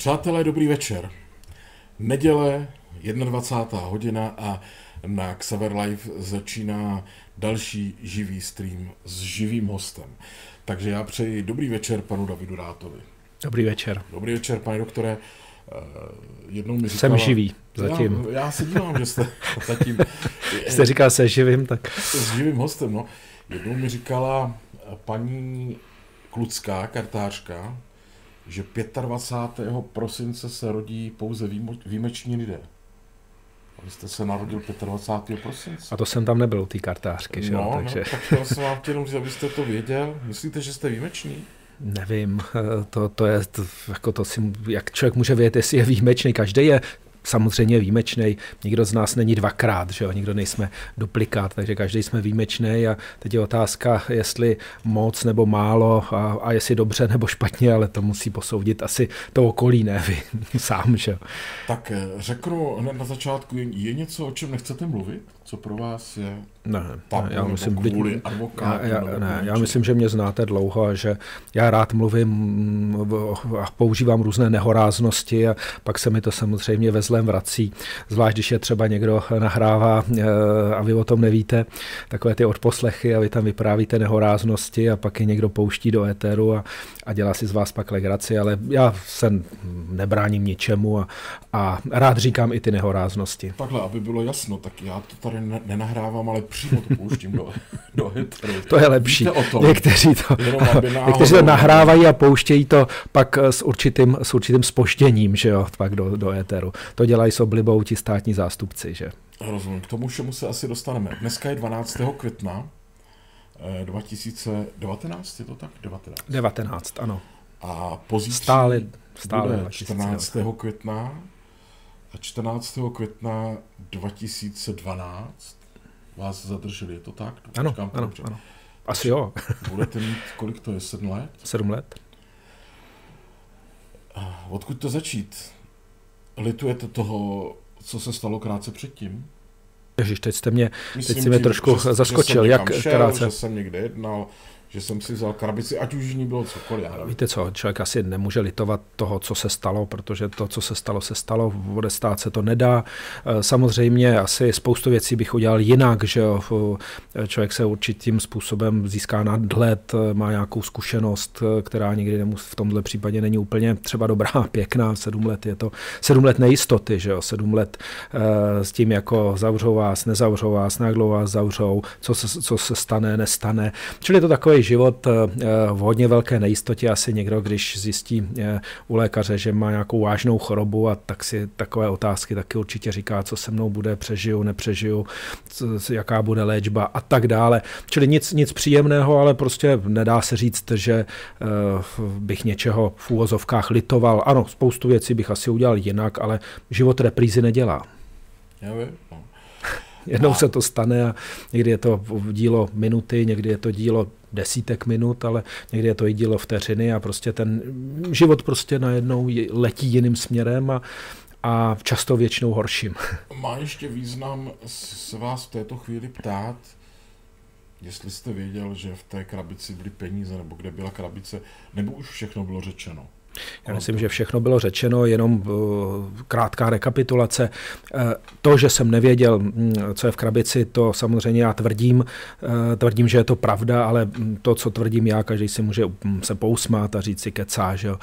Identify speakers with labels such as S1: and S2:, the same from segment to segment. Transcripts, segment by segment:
S1: Přátelé, dobrý večer. Neděle, 21. hodina a na Xaver Live začíná další živý stream s živým hostem. Takže já přeji dobrý večer panu Davidu Rátovi.
S2: Dobrý večer.
S1: Dobrý večer, pane doktore. Eh, jednou mi říkala...
S2: Jsem živý zatím.
S1: Já, já se dívám, že jste zatím...
S2: jste říkal se živým, tak...
S1: S živým hostem, no. Jednou mi říkala paní Klucká, kartářka, že 25. prosince se rodí pouze výjimeční lidé. A vy jste se narodil 25. prosince.
S2: A to jsem tam nebyl u té kartářky, že
S1: no,
S2: jo?
S1: Takže... No, tak to jsem vám chtěl říct, abyste to věděl. Myslíte, že jste výjimečný?
S2: Nevím, to, to je, to, jako to si, jak člověk může vědět, jestli je výjimečný. Každý je samozřejmě výjimečný. Nikdo z nás není dvakrát, že jo? nikdo nejsme duplikát, takže každý jsme výjimečný a teď je otázka, jestli moc nebo málo a, a jestli dobře nebo špatně, ale to musí posoudit asi to okolí, ne vy sám. Že?
S1: Tak eh, řeknu hned na začátku, je něco, o čem nechcete mluvit? Co pro vás je
S2: ne,
S1: tabu,
S2: já myslím,
S1: kvůli advokátu?
S2: Já, já, ne, já myslím, že mě znáte dlouho a že já rád mluvím a používám různé nehoráznosti a pak se mi to samozřejmě ve zlém vrací, zvlášť když je třeba někdo nahrává eh, a vy o tom nevíte, takové ty odposlechy a vy tam vyprávíte nehoráznosti a pak je někdo pouští do éteru a, a dělá si z vás pak legraci, ale já se nebráním ničemu a, a rád říkám i ty nehoráznosti.
S1: Takhle, aby bylo jasno, tak já to tady nenahrávám, ale přímo to pouštím do, do éteru.
S2: To je lepší. Někteří to, někteří to nahrávají a pouštějí to pak s určitým, s určitým spoštěním, že jo, pak do, do éteru. To dělají s oblibou ti státní zástupci, že?
S1: Rozumím, k tomu všemu se asi dostaneme. Dneska je 12. května 2019, je to tak? 19.
S2: 19, ano.
S1: A pozítří
S2: stále, stále
S1: bude 14. května a 14. května 2012 vás zadrželi, je to tak?
S2: Ano, ano, ano. Asi jo.
S1: Budete mít, kolik to je, sedm let?
S2: Sedm let.
S1: Odkud to začít? Litujete toho, co se stalo krátce předtím?
S2: Ježiš, teď jste mě, Myslím teď jsi mě trošku že, zaskočil.
S1: Že
S2: jak
S1: šel, krátce... že jsem někde jednal, že jsem si vzal krabici, ať už ní bylo cokoliv. Já
S2: Víte co, člověk asi nemůže litovat toho, co se stalo, protože to, co se stalo, se stalo, odestát se to nedá. Eh, samozřejmě asi spoustu věcí bych udělal jinak, že člověk se určitým způsobem získá nadhled, eh, má nějakou zkušenost, eh, která nikdy nemus, v tomhle případě není úplně třeba dobrá, pěkná, sedm let je to, sedm let nejistoty, že jo, sedm let s tím, jako zavřou vás, nezavřou vás, jak vás zavřou, co se, co se stane, nestane. Čili je to takový život eh, v hodně velké nejistotě. Asi někdo, když zjistí eh, u lékaře, že má nějakou vážnou chorobu a tak si takové otázky taky určitě říká, co se mnou bude, přežiju, nepřežiju, jaká bude léčba a tak dále. Čili nic, nic příjemného, ale prostě nedá se říct, že eh, bych něčeho v úvozovkách litoval. Ano, spoustu věcí bych asi udělal jinak, ale život reprízy nedělá.
S1: Já vím. No.
S2: Jednou se to stane a někdy je to dílo minuty, někdy je to dílo desítek minut, ale někdy je to i dílo vteřiny a prostě ten život prostě najednou letí jiným směrem a, a často většinou horším.
S1: Má ještě význam se vás v této chvíli ptát, jestli jste věděl, že v té krabici byly peníze, nebo kde byla krabice, nebo už všechno bylo řečeno?
S2: Já myslím, že všechno bylo řečeno, jenom eh, krátká rekapitulace. Eh, to, že jsem nevěděl, hm, co je v krabici, to samozřejmě já tvrdím. Eh, tvrdím, že je to pravda, ale hm, to, co tvrdím já, každý si může hm, se pousmát a říct si kecá, že jo.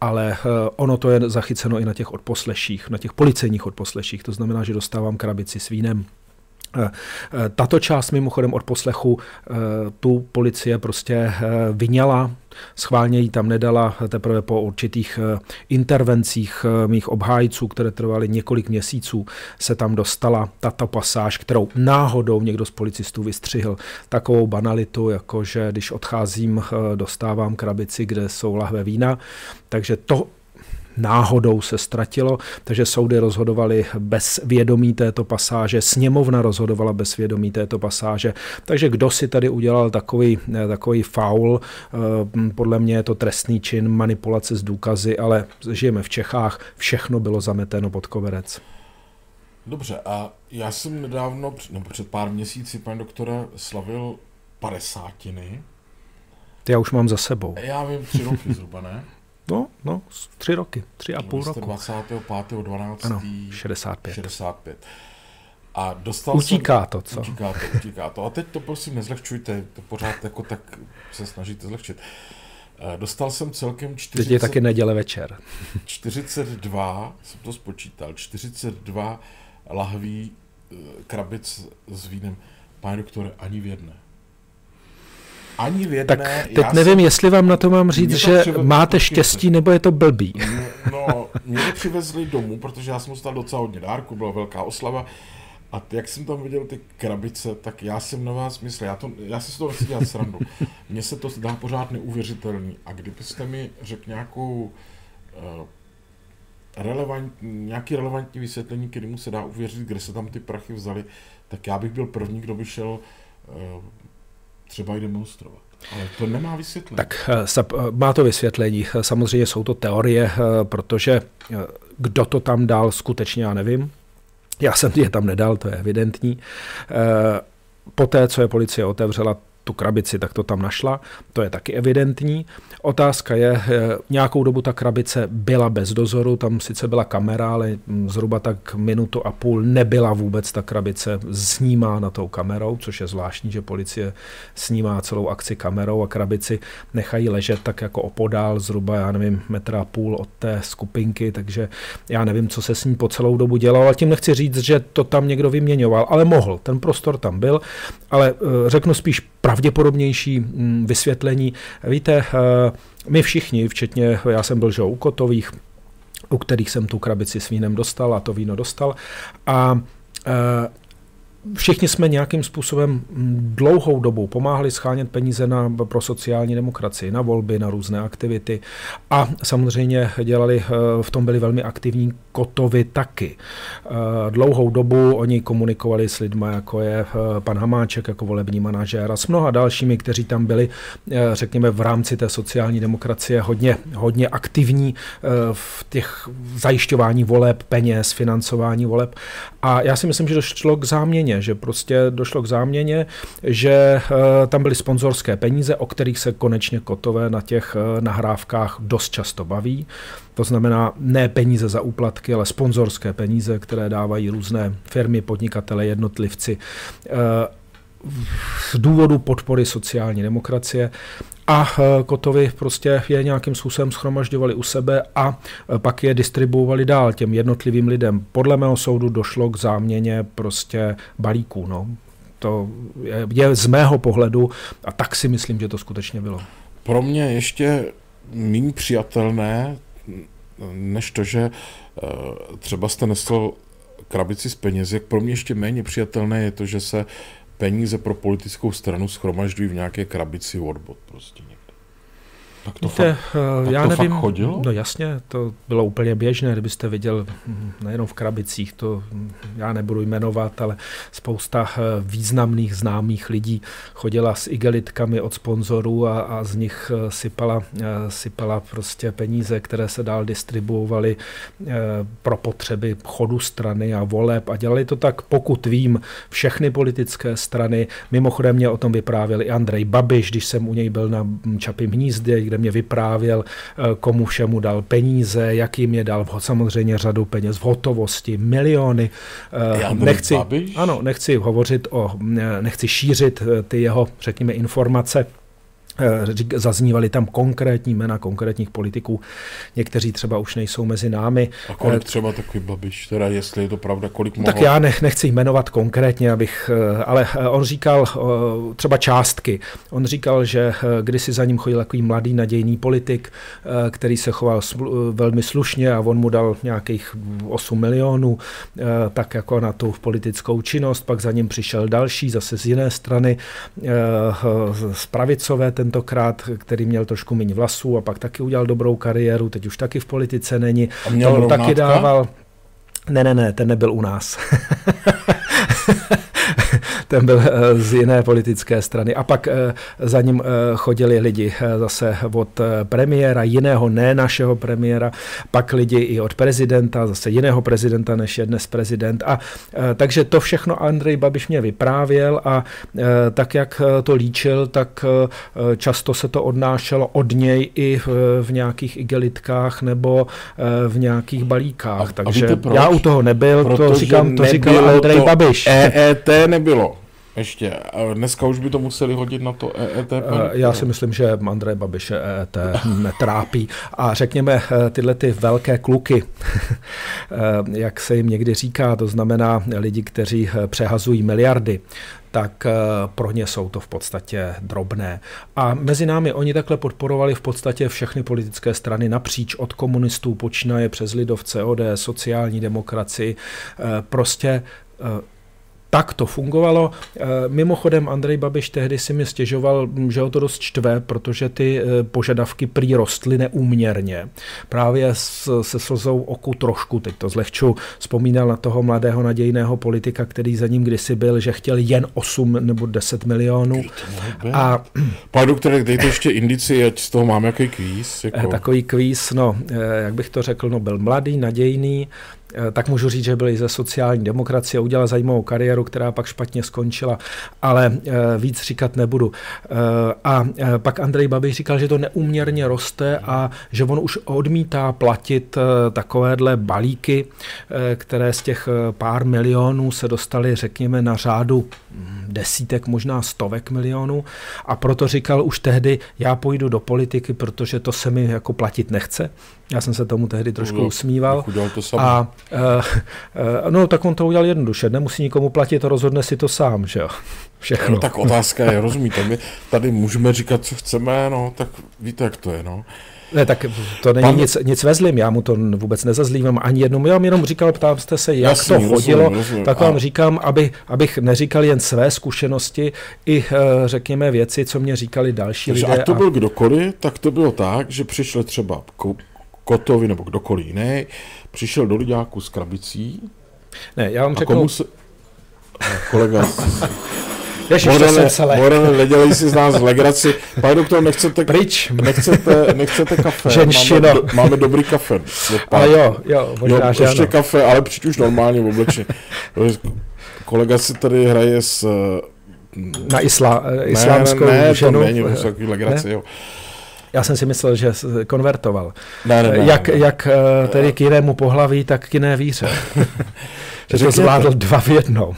S2: Ale ono to je zachyceno i na těch odposleších, na těch policejních odposleších. To znamená, že dostávám krabici s vínem, tato část mimochodem od poslechu tu policie prostě vyňala Schválně ji tam nedala teprve po určitých eh, intervencích eh, mých obhájců, které trvaly několik měsíců, se tam dostala tato pasáž, kterou náhodou někdo z policistů vystřihl. Takovou banalitu, jako že když odcházím, eh, dostávám krabici, kde jsou lahve vína. Takže to náhodou se ztratilo, takže soudy rozhodovaly bez vědomí této pasáže, sněmovna rozhodovala bez vědomí této pasáže, takže kdo si tady udělal takový, eh, takový faul, eh, podle mě je to trestný čin, manipulace s důkazy, ale žijeme v Čechách, všechno bylo zameteno pod koverec.
S1: Dobře, a já jsem nedávno, nebo před pár měsíci, pan doktora, slavil padesátiny.
S2: Ty já už mám za sebou.
S1: Já vím, tři roky zhruba, ne?
S2: No, no, tři roky, tři a půl roku.
S1: 25. 12. Ano,
S2: 65.
S1: 65. A dostal
S2: utíká
S1: jsem,
S2: to, co?
S1: Utíká to, utíká to. A teď to prosím nezlehčujte, to pořád jako tak se snažíte zlehčit. Eh, dostal jsem celkem 40...
S2: Teď je taky neděle večer.
S1: 42, jsem to spočítal, 42 lahví eh, krabic s vínem. Pane doktore, ani v jedné. Ani v jedné.
S2: Tak teď nevím, jsem... jestli vám na to mám říct, to že přivezli, máte štěstí, nebo je to blbý.
S1: No, mě to přivezli domů, protože já jsem dostal docela hodně dárku, byla velká oslava. A jak jsem tam viděl ty krabice, tak já jsem na vás myslel, já, to, já si z toho nechci dělat srandu. Mně se to zdá pořád neuvěřitelný. A kdybyste mi řekl nějakou uh, relevantní, nějaký relevantní vysvětlení, kterému se dá uvěřit, kde se tam ty prachy vzaly, tak já bych byl první, kdo by šel uh, třeba i demonstrovat. Ale to nemá vysvětlení.
S2: Tak eh, má to vysvětlení. Samozřejmě jsou to teorie, protože kdo to tam dal, skutečně já nevím. Já jsem je tam nedal, to je evidentní. Eh, poté, co je policie otevřela tu krabici, tak to tam našla, to je taky evidentní. Otázka je, eh, nějakou dobu ta krabice byla bez dozoru, tam sice byla kamera, ale zhruba tak minutu a půl nebyla vůbec ta krabice snímána tou kamerou, což je zvláštní, že policie snímá celou akci kamerou a krabici nechají ležet tak jako opodál, zhruba, já nevím, metra a půl od té skupinky, takže já nevím, co se s ní po celou dobu dělal, ale tím nechci říct, že to tam někdo vyměňoval, ale mohl, ten prostor tam byl, ale eh, řeknu spíš pravděpodobnější mm, vysvětlení. Víte, eh, my všichni, včetně, já jsem byl že u Kotových, u kterých jsem tu krabici s vínem dostal a to víno dostal. A eh, všichni jsme nějakým způsobem dlouhou dobu pomáhali schánět peníze na, pro sociální demokracii, na volby, na různé aktivity a samozřejmě dělali, eh, v tom byli velmi aktivní Kotovi taky. Eh, dlouhou dobu oni komunikovali s lidmi, jako je eh, pan Hamáček jako volební manažér a s mnoha dalšími, kteří tam byli, řekněme, v rámci té sociální demokracie hodně, hodně aktivní v těch zajišťování voleb, peněz, financování voleb. A já si myslím, že došlo k záměně záměně, že prostě došlo k záměně, že eh, tam byly sponzorské peníze, o kterých se konečně kotové na těch eh, nahrávkách dost často baví. To znamená ne peníze za úplatky, ale sponzorské peníze, které dávají různé firmy, podnikatele, jednotlivci eh, z důvodu podpory sociální demokracie a Kotovi prostě je nějakým způsobem schromažďovali u sebe a pak je distribuovali dál těm jednotlivým lidem. Podle mého soudu došlo k záměně prostě balíků. No. To je, je z mého pohledu a tak si myslím, že to skutečně bylo.
S1: Pro mě ještě méně přijatelné, než to, že eh, třeba jste nesl krabici s penězi, pro mě ještě méně přijatelné je to, že se peníze pro politickou stranu schromažďují v nějaké krabici odbod prostě.
S2: Tak to, Víte, fakt, eh, já to nevím, fakt chodilo? No jasně, to bylo úplně běžné, kdybyste viděl hm, nejenom v krabicích, to hm, já nebudu jmenovat, ale spousta eh, významných známých lidí chodila s igelitkami od sponzorů a, a z nich eh, sypala, sypala prostě peníze, které se dál distribuovaly pro potřeby chodu strany a voleb a dělali to tak, pokud vím, všechny politické strany. Mimochodem mě o tom vyprávěl i Andrej Babiš, když jsem u něj byl na Čapím hnízdě, kde mě vyprávěl, eh, komu všemu dal peníze, jakým je dal samozřejmě řadu peněz v hotovosti, miliony.
S1: Eh, nechci,
S2: ano, nechci hovořit o, eh, nechci šířit ty jeho, řekněme, informace, zaznívaly tam konkrétní jména konkrétních politiků, někteří třeba už nejsou mezi námi.
S1: A kolik eh, třeba takový Babiš, teda jestli je to pravda, kolik mohl?
S2: Tak já nech, nechci jmenovat konkrétně, abych, eh, ale on říkal třeba částky. On říkal, že kdysi za ním chodil takový mladý nadějný politik, který se choval velmi slušně a on mu dal nějakých 8 milionů, tak jako na tu politickou činnost, pak za ním přišel další, zase z jiné strany, z pravicové tentokrát, který měl trošku méně vlasů a pak taky udělal dobrou kariéru, teď už taky v politice není.
S1: A měl taky dával.
S2: Ne, ne, ne, ten nebyl u nás. ten byl z jiné politické strany. A pak za ním chodili lidi zase od premiéra, jiného, ne našeho premiéra, pak lidi i od prezidenta, zase jiného prezidenta, než je dnes prezident. A takže to všechno Andrej Babiš mě vyprávěl a tak, jak to líčil, tak často se to odnášelo od něj i v, v nějakých igelitkách nebo v nějakých balíkách. A, Takže a já u toho nebyl, Protože to říkám, to říkal Andrej to Babiš.
S1: EET nebylo. Ještě. Dneska už by to museli hodit na to EET.
S2: Paní? Já si myslím, že Andrej Babiše EET netrápí. A řekněme, eh, tyhle ty velké kluky, eh, jak se jim někdy říká, to znamená lidi, kteří eh, přehazují miliardy, tak pro ně jsou to v podstatě drobné. A mezi námi oni takhle podporovali v podstatě všechny politické strany napříč od komunistů, počínaje přes lidovce, ODS, sociální demokracii. Prostě tak to fungovalo. Eh, mimochodem Andrej Babiš tehdy si mi stěžoval, že ho to dost čtve, protože ty eh, požadavky prý rostly neúměrně. Právě se slzou oku trošku, teď to zlehču, vzpomínal na toho mladého nadějného politika, který za ním kdysi byl, že chtěl jen 8 nebo 10 milionů.
S1: A... Pane doktore, dejte ještě indici, ať z toho mám jaký kvíz.
S2: Jako... Takový kvíz, no, jak bych to řekl, no, byl mladý, nadějný, Eh, tak můžu říct, že byl i ze sociální demokracie, udělal zajímavou kariéru, která pak špatně skončila, ale eh, víc říkat nebudu. Eh, a pak Andrej Babiš říkal, že to neuměrně roste a že on už odmítá platit takovéhle balíky, které z těch pár milionů se dostaly, řekněme, na řádu hm, desítek, možná stovek milionů a proto říkal už tehdy, já půjdu do politiky, protože to se mi jako platit nechce. Já jsem se tomu tehdy trošku no, usmíval.
S1: To
S2: a uh, no, tak on to udělal jednoduše. Nemusí nikomu platit, rozhodne si to sám, že jo. Všechno.
S1: No, tak otázka je, rozumíte, my tady můžeme říkat, co chceme, no, tak víte, jak to je, no.
S2: Ne, tak to není Pan... nic, nic vezlým, já mu to vůbec nezazlívám ani jednou. Já vám jenom říkal, ptám jste se, jak Jasný, to chodilo, rozumím, rozumím. tak vám a... říkám, aby, abych neříkal jen své zkušenosti, i eh, řekněme věci, co mě říkali další Takže lidé.
S1: A to byl kdokoliv, tak to bylo tak, že přišli třeba Kotovi nebo kdokoliv jiný, přišel do Lidáku s krabicí.
S2: Ne, já vám řeknu... Se...
S1: Kolega...
S2: Morane,
S1: Morane, nedělej si z nás legraci. Pane doktor, nechcete,
S2: Pryč.
S1: nechcete, nechcete kafe?
S2: Ženšino.
S1: Máme, do, máme dobrý kafe.
S2: Ale jo, jo, možná, jo,
S1: že ještě ano. kafe, ale přijď už normálně v oblečení. Kolega si tady hraje s...
S2: Na isla, islámskou
S1: ne, ne,
S2: ženu.
S1: to není, to jsou legraci, ne? jo.
S2: Já jsem si myslel, že konvertoval.
S1: Ne, ne, ne,
S2: jak, ne. jak eh, tedy k jinému pohlaví, tak k jiné víře. že to zvládl dva v jednom.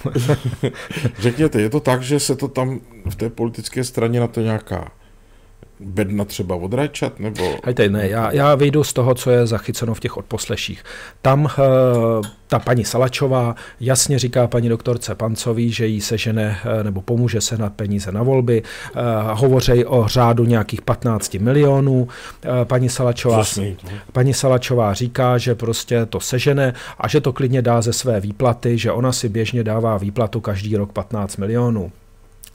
S1: Řekněte, je to tak, že se to tam v té politické straně na to nějaká bedna třeba odračat, nebo...
S2: Hejte, ne, já, já vyjdu z toho, co je zachyceno v těch odposleších. Tam uh, ta paní Salačová jasně říká paní doktorce Pancový, že jí sežene uh, nebo pomůže se na peníze na volby. Uh, hovoří o řádu nějakých 15 milionů. Uh, paní, Salačová, paní Salačová říká, že prostě to sežene a že to klidně dá ze své výplaty, že ona si běžně dává výplatu každý rok 15 milionů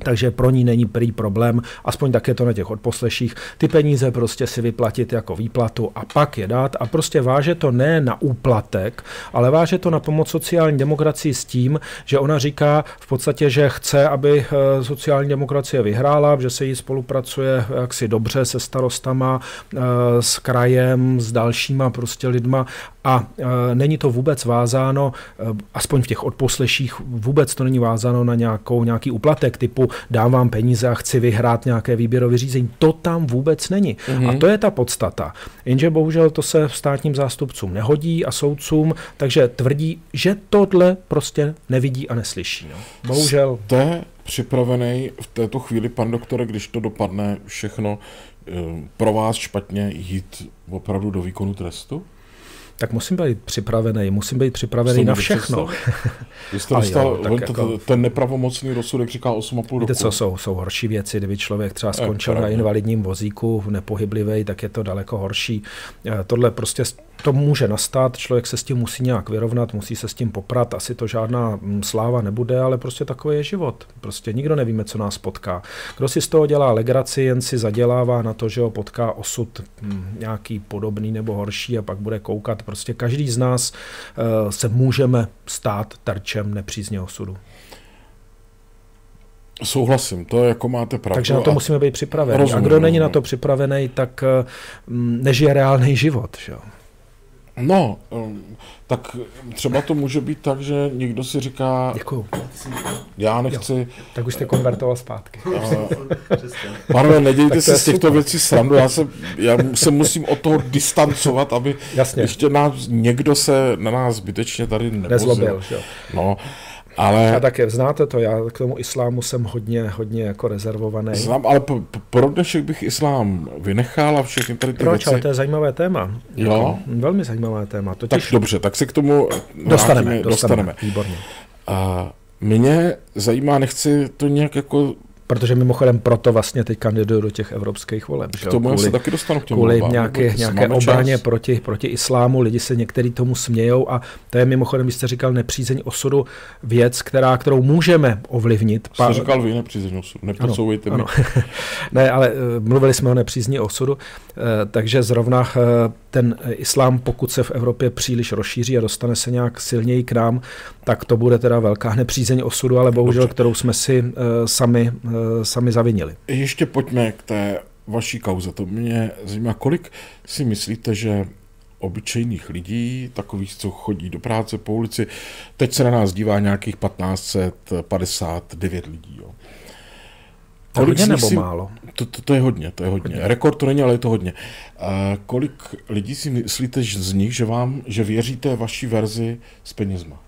S2: takže pro ní není prý problém, aspoň tak je to na těch odposleších, ty peníze prostě si vyplatit jako výplatu a pak je dát. A prostě váže to ne na úplatek, ale váže to na pomoc sociální demokracii s tím, že ona říká v podstatě, že chce, aby eh, sociální demokracie vyhrála, že se jí spolupracuje jaksi dobře se starostama, eh, s krajem, s dalšíma prostě lidma. A e, není to vůbec vázáno, aspoň v těch odposleších, vůbec to není vázáno na nějakou, nějaký uplatek typu dám vám peníze a chci vyhrát nějaké výběrové řízení. To tam vůbec není. Mm-hmm. A to je ta podstata. Jenže bohužel to se státním zástupcům nehodí a soudcům, takže tvrdí, že tohle prostě nevidí a neslyší. No. Bohužel.
S1: Jste připravený v této chvíli, pan doktore, když to dopadne všechno e, pro vás špatně, jít opravdu do výkonu trestu?
S2: Tak musím být připravený, musím být připravený na všechno.
S1: Vy jste dostal, jo, tak jako, ten nepravomocný rozsudek říká 8,5 roku.
S2: Víte co, jsou, jsou horší věci, kdyby člověk třeba skončil na invalidním vozíku, nepohyblivý, tak je to daleko horší. Eh, tohle prostě to může nastat, člověk se s tím musí nějak vyrovnat, musí se s tím poprat, asi to žádná mm, sláva nebude, ale prostě takový je život. Prostě nikdo nevíme, co nás potká. Kdo si z toho dělá legraci, jen si zadělává na to, že ho potká osud mm, nějaký podobný nebo horší a pak bude koukat. Prostě každý z nás uh, se můžeme stát terčem nepřízně osudu.
S1: Souhlasím, to jako máte pravdu.
S2: Takže na to
S1: a...
S2: musíme být připraveni. Rozumím, a kdo rozumím. není na to připravený, tak mm, nežije reálný život. Že?
S1: No, tak třeba to může být tak, že někdo si říká...
S2: Děkuju.
S1: Já nechci... Jo,
S2: tak už jste konvertoval zpátky.
S1: Pánové, nedějte si z těchto super. věcí srandu, já se, já se musím od toho distancovat, aby Jasně. ještě nás, někdo se na nás zbytečně tady nebozil. Nezlobil, jo. No, ale...
S2: A také znáte to, já k tomu islámu jsem hodně, hodně jako rezervovaný.
S1: Znám, ale pro, pro dnešek bych islám vynechal a všechny tady ty
S2: Proč,
S1: věci.
S2: ale to je zajímavé téma.
S1: Jo? Jako,
S2: velmi zajímavé téma.
S1: Totiž... Tak dobře, tak se k tomu
S2: dostaneme. Dostaneme, dostaneme. Výborně.
S1: A mě zajímá, nechci to nějak jako
S2: Protože mimochodem proto vlastně teď kandiduju do těch evropských voleb.
S1: K tomu kvůli, se taky dostanu k těm
S2: Kvůli volbám, nějaké, nějaké obraně proti, proti islámu, lidi se některý tomu smějou a to je mimochodem, jste říkal nepřízeň osudu, věc, která, kterou můžeme ovlivnit.
S1: Jste pa... říkal vy nepřízeň osudu, nepocouvejte mi.
S2: ne, ale uh, mluvili jsme o nepřízní osudu, uh, takže zrovna uh, ten islám, pokud se v Evropě příliš rozšíří a dostane se nějak silněji k nám, tak to bude teda velká nepřízeň osudu, ale bohužel, Dobře. kterou jsme si sami sami zavinili.
S1: Ještě pojďme k té vaší kauze. To mě zajímá, kolik si myslíte, že obyčejných lidí, takových, co chodí do práce po ulici, teď se na nás dívá nějakých 1559 lidí. Jo.
S2: Kolik hodně nebo si, málo?
S1: To, to, to je hodně, to je hodně. hodně. Rekord to není, ale je to hodně. Uh, kolik lidí si myslíte že z nich, že vám, že věříte vaší verzi s penězma?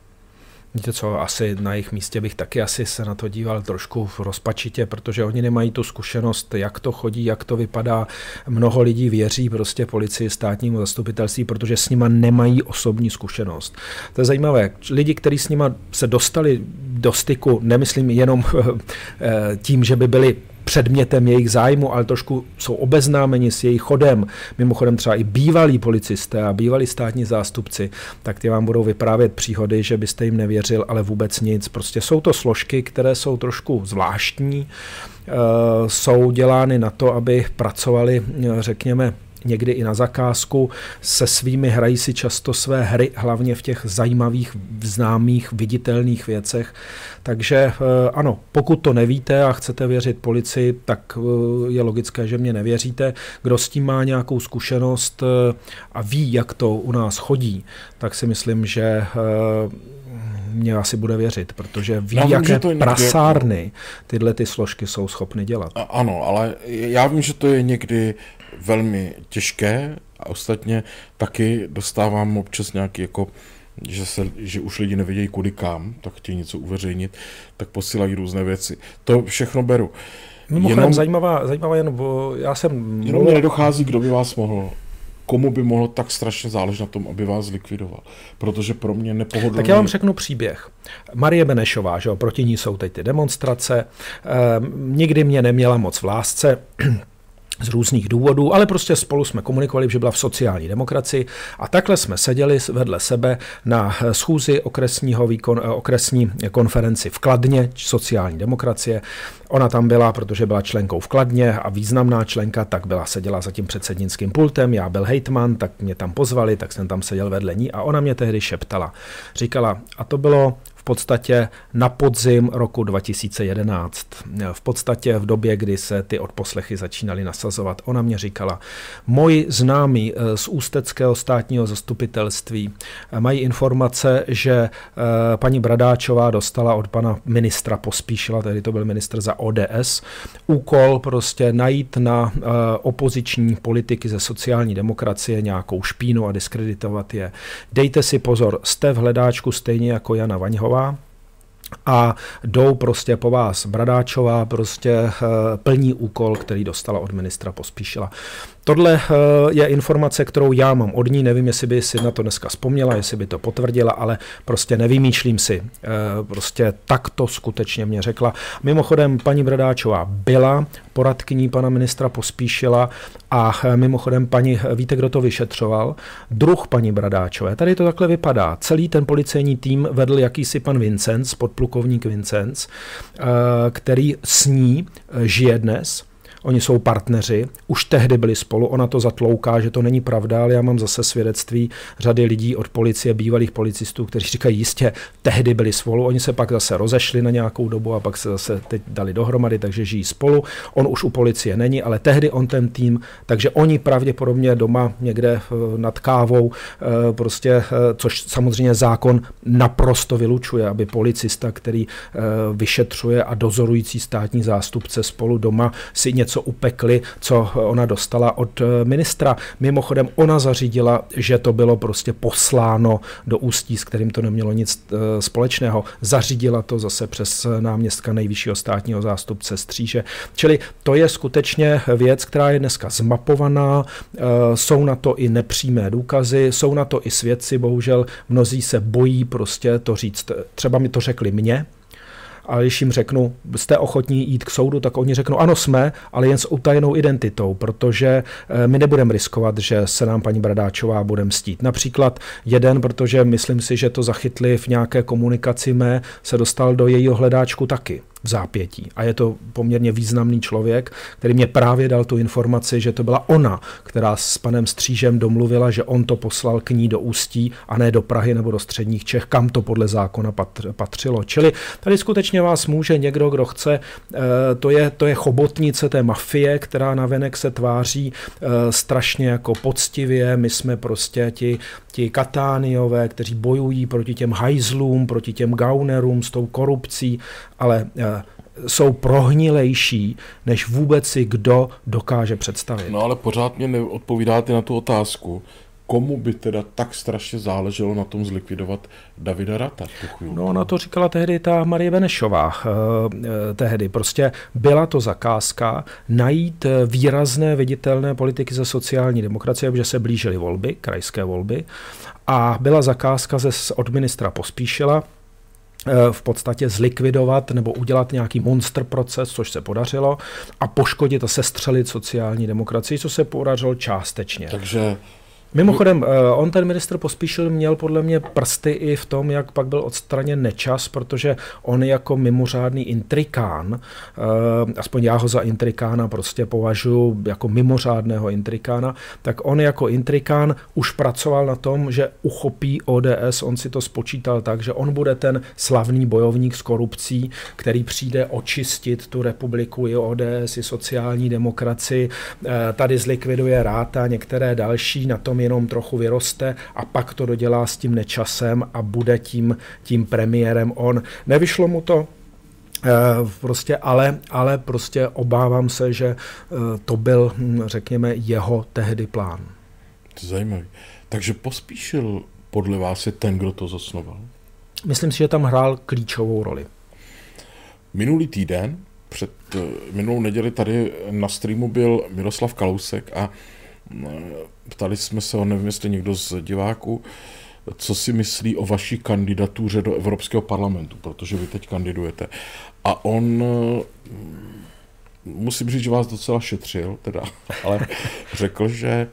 S2: Víte co, asi na jejich místě bych taky asi se na to díval trošku v rozpačitě, protože oni nemají tu zkušenost, jak to chodí, jak to vypadá. Mnoho lidí věří prostě policii, státnímu zastupitelství, protože s nima nemají osobní zkušenost. To je zajímavé. Lidi, kteří s nima se dostali do styku, nemyslím jenom eh, tím, že by byli předmětem jejich zájmu, ale trošku jsou obeznámeni s jejich chodem. Mimochodem třeba i bývalí policisté a bývalí státní zástupci, tak ty vám budou vyprávět příhody, že byste jim nevěřil, ale vůbec nic. Prostě jsou to složky, které jsou trošku zvláštní, eh, jsou dělány na to, aby pracovali, řekněme, někdy i na zakázku, se svými hrají si často své hry, hlavně v těch zajímavých, známých, viditelných věcech. Takže eh, ano, pokud to nevíte a chcete věřit policii, tak eh, je logické, že mě nevěříte. Kdo s tím má nějakou zkušenost eh, a ví, jak to u nás chodí, tak si myslím, že mě asi bude věřit, protože ví, já vím, jaké to prasárny tyhle ty složky jsou schopny dělat.
S1: Ano, ale já vím, že to je někdy velmi těžké a ostatně taky dostávám občas nějaký jako že, se, že už lidi nevědějí kudy kam, tak chtějí něco uveřejnit, tak posílají různé věci. To všechno beru.
S2: Mimochodem jenom, zajímavá, zajímavá jen, bo já jsem...
S1: Jenom mě nedochází, kdo by vás mohl komu by mohlo tak strašně záležet na tom, aby vás zlikvidoval. Protože pro mě nepohodlný...
S2: Tak já vám řeknu příběh. Marie Benešová, že jo, proti ní jsou teď ty demonstrace, ehm, nikdy mě neměla moc v lásce, z různých důvodů, ale prostě spolu jsme komunikovali, že byla v sociální demokracii a takhle jsme seděli vedle sebe na schůzi okresního výkon, okresní konferenci v Kladně, sociální demokracie. Ona tam byla, protože byla členkou v Kladně a významná členka, tak byla seděla za tím předsednickým pultem, já byl hejtman, tak mě tam pozvali, tak jsem tam seděl vedle ní a ona mě tehdy šeptala. Říkala, a to bylo v podstatě na podzim roku 2011. V podstatě v době, kdy se ty odposlechy začínaly nasazovat. Ona mě říkala, moji známí eh, z Ústeckého státního zastupitelství eh, mají informace, že eh, paní Bradáčová dostala od pana ministra Pospíšila, tedy to byl ministr za ODS, úkol prostě najít na opoziční politiky ze sociální demokracie nějakou špínu a diskreditovat je. Dejte si pozor, jste v hledáčku stejně jako Jana Vaňhová, Havlová a jdou prostě po vás. Bradáčová prostě eh, plní úkol, který dostala od ministra Pospíšila. Tohle eh, je informace, kterou já mám od ní, nevím, jestli by si na to dneska vzpomněla, jestli by to potvrdila, ale prostě nevymýšlím si. Eh, prostě tak to skutečně mě řekla. Mimochodem, paní Bradáčová byla poradkyní pana ministra Pospíšila a eh, mimochodem, paní, víte, kdo to vyšetřoval? Druh paní Bradáčové. Tady to takhle vypadá. Celý ten policejní tým vedl jakýsi pan Vincenc, podplukovník Vincenc, který s ní žije dnes oni jsou partneři, už tehdy byli spolu, ona to zatlouká, že to není pravda, ale já mám zase svědectví řady lidí od policie, bývalých policistů, kteří říkají jistě, tehdy byli spolu, oni se pak zase rozešli na nějakou dobu a pak se zase teď dali dohromady, takže žijí spolu. On už u policie není, ale tehdy on ten tým, takže oni pravděpodobně doma někde eh, nad kávou, eh, prostě, eh, což samozřejmě zákon naprosto vylučuje, aby policista, který vyšetřuje a dozorující státní zástupce spolu doma si něco upekli, co ona dostala od ministra. Mimochodem, ona zařídila, že to bylo prostě posláno do ústí, s kterým to nemělo nic společného. Zařídila to zase přes náměstka nejvyššího státního zástupce Stříže. Čili to je skutečně věc, která je dneska zmapovaná, eh, jsou na to i nepřímé důkazy, jsou na to i svědci, bohužel mnozí se bojí prostě to říct. Třeba mi to řekli mě, a když jim řeknu, jste ochotní jít k soudu, tak oni řeknou, ano, jsme, ale jen s utajenou identitou, protože eh, my nebudeme riskovat, že se nám paní Bradáčová bude mstít. Například jeden, protože myslím si, že to zachytli v nějaké komunikaci mé, se dostal do jejího hledáčku taky v zápětí. A je to poměrně významný člověk, který mě právě dal tu informaci, že to byla ona, která s panem Střížem domluvila, že on to poslal k ní do Ústí a ne do Prahy nebo do středních Čech, kam to podle zákona patřilo. Čili tady skutečně vás může někdo, kdo chce, eh, to je, to je chobotnice té mafie, která navenek se tváří eh, strašně jako poctivě. My jsme prostě ti, ti katániové, kteří bojují proti těm hajzlům, proti těm gaunerům s tou korupcí, ale eh, jsou prohnilejší, než vůbec si kdo dokáže představit.
S1: No ale pořád mě neodpovídáte na tu otázku, komu by teda tak strašně záleželo na tom zlikvidovat Davida Rata?
S2: No, na to říkala tehdy ta Marie Benešová. Eh, eh, tehdy prostě byla to zakázka najít výrazné viditelné politiky ze sociální demokracie, protože se blížily volby, krajské volby, a byla zakázka ze, od ministra Pospíšila, eh, v podstatě zlikvidovat nebo udělat nějaký monster proces, což se podařilo, a poškodit a sestřelit sociální demokracii, co se podařilo částečně.
S1: Takže
S2: Mimochodem, eh, on ten ministr Pospíšil měl podle mě prsty i v tom, jak pak byl odstraněn nečas, protože on jako mimořádný intrikán, eh, aspoň já ho za intrikána prostě považuji jako mimořádného intrikána, tak on jako intrikán už pracoval na tom, že uchopí ODS, on si to spočítal tak, že on bude ten slavný bojovník s korupcí, který přijde očistit tu republiku i ODS, i sociální demokracii, eh, tady zlikviduje Ráta, některé další, na tom jenom trochu vyroste a pak to dodělá s tím nečasem a bude tím, tím premiérem on. Nevyšlo mu to, eh, Prostě, ale, ale prostě obávám se, že eh, to byl, hm, řekněme, jeho tehdy plán.
S1: To je zajímavý. Takže pospíšil podle vás je ten, kdo to zasnoval?
S2: Myslím si, že tam hrál klíčovou roli.
S1: Minulý týden, před eh, minulou neděli tady na streamu byl Miroslav Kalousek a ptali jsme se, nevím, jestli někdo z diváků, co si myslí o vaší kandidatuře do Evropského parlamentu, protože vy teď kandidujete. A on, musím říct, že vás docela šetřil, teda, ale řekl, že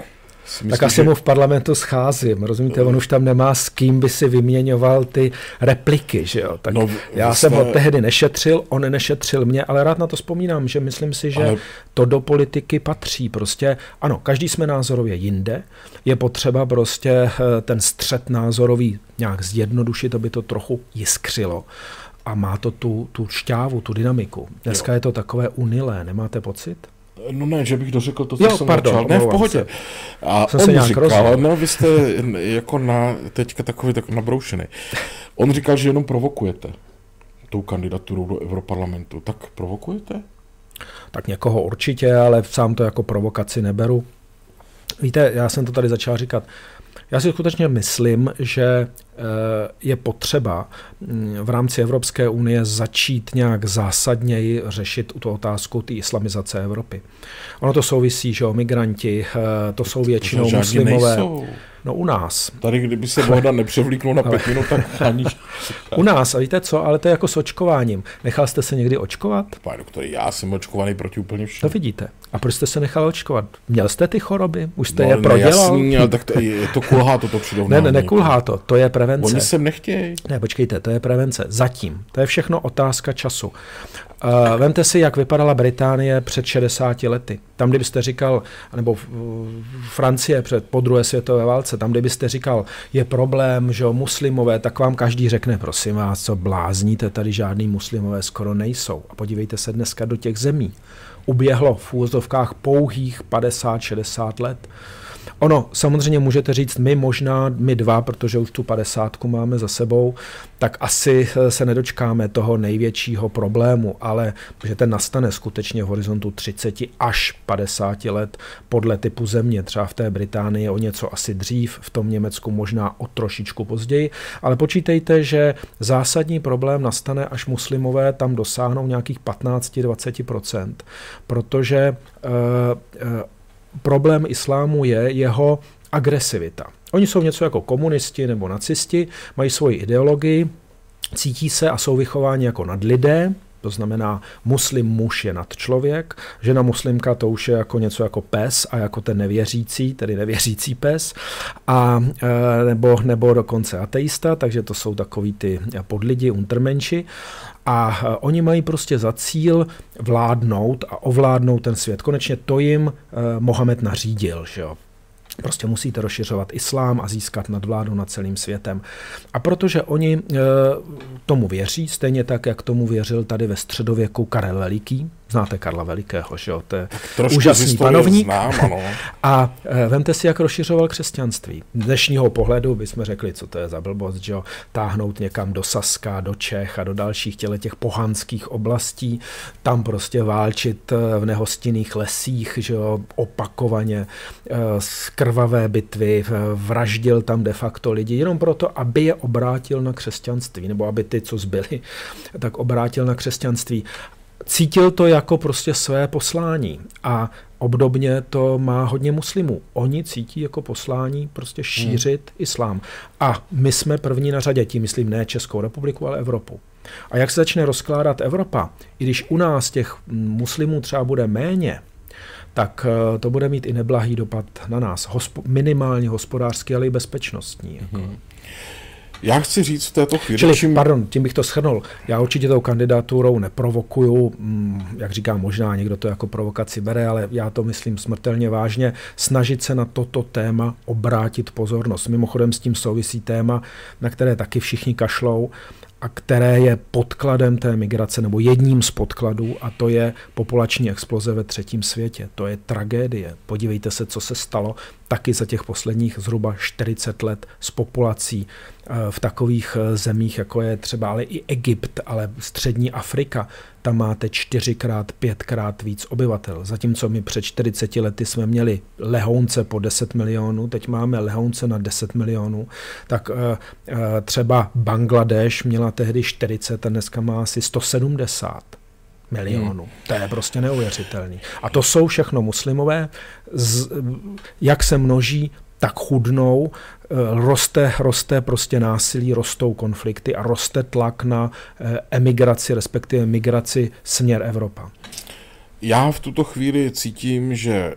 S2: Myslím, tak asi že... mu v parlamentu scházím, rozumíte, on už tam nemá s kým by si vyměňoval ty repliky, že jo. Tak no, já jste... jsem ho tehdy nešetřil, on nešetřil mě, ale rád na to vzpomínám, že myslím si, že ale... to do politiky patří. Prostě ano, každý jsme názorově jinde, je potřeba prostě eh, ten střed názorový nějak zjednodušit, aby to trochu jiskřilo a má to tu, tu šťávu, tu dynamiku. Dneska jo. je to takové unilé, nemáte pocit?
S1: No ne, že bych dořekl to, co jo, jsem pardon, začal. Ne, v pohodě. Se. A jsem on říkal, rozumím. no vy jste jako na, teďka takový tak nabroušený. On říkal, že jenom provokujete tou kandidaturou do Europarlamentu. Tak provokujete?
S2: Tak někoho určitě, ale sám to jako provokaci neberu. Víte, já jsem to tady začal říkat. Já si skutečně myslím, že eh, je potřeba mm, v rámci Evropské unie začít nějak zásadněji řešit tu otázku té islamizace Evropy. Ono to souvisí, že o migranti, eh, to jsou většinou to muslimové. Nejsou. No u nás.
S1: Tady, kdyby se voda nepřevlíknul na pět minut, tak ani...
S2: u nás, a víte co, ale to je jako s očkováním. Nechal jste se někdy očkovat?
S1: Pane doktor, já jsem očkovaný proti úplně všem.
S2: To vidíte. A proč jste se nechal očkovat? Měl jste ty choroby? Už jste no, je prodělal?
S1: Jasný, ale tak to, je to kulhá to, to
S2: Ne, ne, nekulhá to, to je prevence.
S1: Oni sem nechtějí.
S2: Ne, počkejte, to je prevence. Zatím. To je všechno otázka času. Uh, vemte si, jak vypadala Británie před 60 lety. Tam, kdybyste říkal, nebo Francie před po druhé světové válce, tam, kdybyste říkal, je problém, že muslimové, tak vám každý řekne, prosím vás, co blázníte, tady žádný muslimové skoro nejsou. A podívejte se dneska do těch zemí uběhlo v úvozovkách pouhých 50-60 let. Ono, samozřejmě můžete říct, my možná, my dva, protože už tu padesátku máme za sebou, tak asi se nedočkáme toho největšího problému, ale že ten nastane skutečně v horizontu 30 až 50 let podle typu země, třeba v té Británii o něco asi dřív, v tom Německu možná o trošičku později, ale počítejte, že zásadní problém nastane, až muslimové tam dosáhnou nějakých 15-20%, protože uh, uh, problém islámu je jeho agresivita. Oni jsou něco jako komunisti nebo nacisti, mají svoji ideologii, cítí se a jsou vychováni jako nadlidé, to znamená, muslim muž je nad člověk, žena muslimka to už je jako něco jako pes a jako ten nevěřící, tedy nevěřící pes, a, e, nebo, nebo dokonce ateista, takže to jsou takový ty podlidi, untermenši. A e, oni mají prostě za cíl vládnout a ovládnout ten svět. Konečně to jim e, Mohamed nařídil, že jo. Prostě musíte rozšiřovat islám a získat nadvládu nad celým světem. A protože oni e, tomu věří, stejně tak, jak tomu věřil tady ve středověku Karel Veliký, Znáte Karla Velikého, že jo? To je úžasný panovník.
S1: Znám, ano.
S2: A e, vemte si, jak rozšiřoval křesťanství. Z dnešního pohledu bychom řekli, co to je za blbost, že jo? Táhnout někam do Saska, do Čech a do dalších těle těch pohanských oblastí, tam prostě válčit e, v nehostinných lesích, že jo? Opakovaně z e, krvavé bitvy, vraždil tam de facto lidi, jenom proto, aby je obrátil na křesťanství, nebo aby ty, co zbyli, tak obrátil na křesťanství cítil to jako prostě své poslání a obdobně to má hodně muslimů. Oni cítí jako poslání prostě šířit hmm. islám. A my jsme první na řadě, tím myslím ne Českou republiku, ale Evropu. A jak se začne rozkládat Evropa, i když u nás těch muslimů třeba bude méně, tak eh, to bude mít i neblahý dopad na nás. Hospo- minimálně hospodářský, ale i bezpečnostní. Jako. Hmm.
S1: Já chci říct v této chvíli...
S2: Čili, čím... pardon, tím bych to shrnul. Já určitě tou kandidaturou neprovokuju, mm, jak říkám, možná někdo to jako provokaci bere, ale já to myslím smrtelně vážně, snažit se na toto téma obrátit pozornost. Mimochodem s tím souvisí téma, na které taky všichni kašlou, a které je podkladem té migrace, nebo jedním z podkladů, a to je populační exploze ve třetím světě. To je tragédie. Podívejte se, co se stalo taky za těch posledních zhruba 40 let s populací eh, v takových eh, zemích, jako je třeba ale i Egypt, ale střední Afrika, tam máte čtyřikrát, pětkrát víc obyvatel. Zatímco my před 40 lety jsme měli lehounce po 10 milionů, teď máme lehounce na 10 milionů, tak eh, třeba Bangladeš měla tehdy 40 a dneska má asi 170 milionů. Hmm. To je prostě neuvěřitelný. A to jsou všechno muslimové, z, jak se množí, tak chudnou, eh, roste, roste prostě násilí, rostou konflikty a roste tlak na eh, emigraci, respektive migraci směr Evropa.
S1: Já v tuto chvíli cítím, že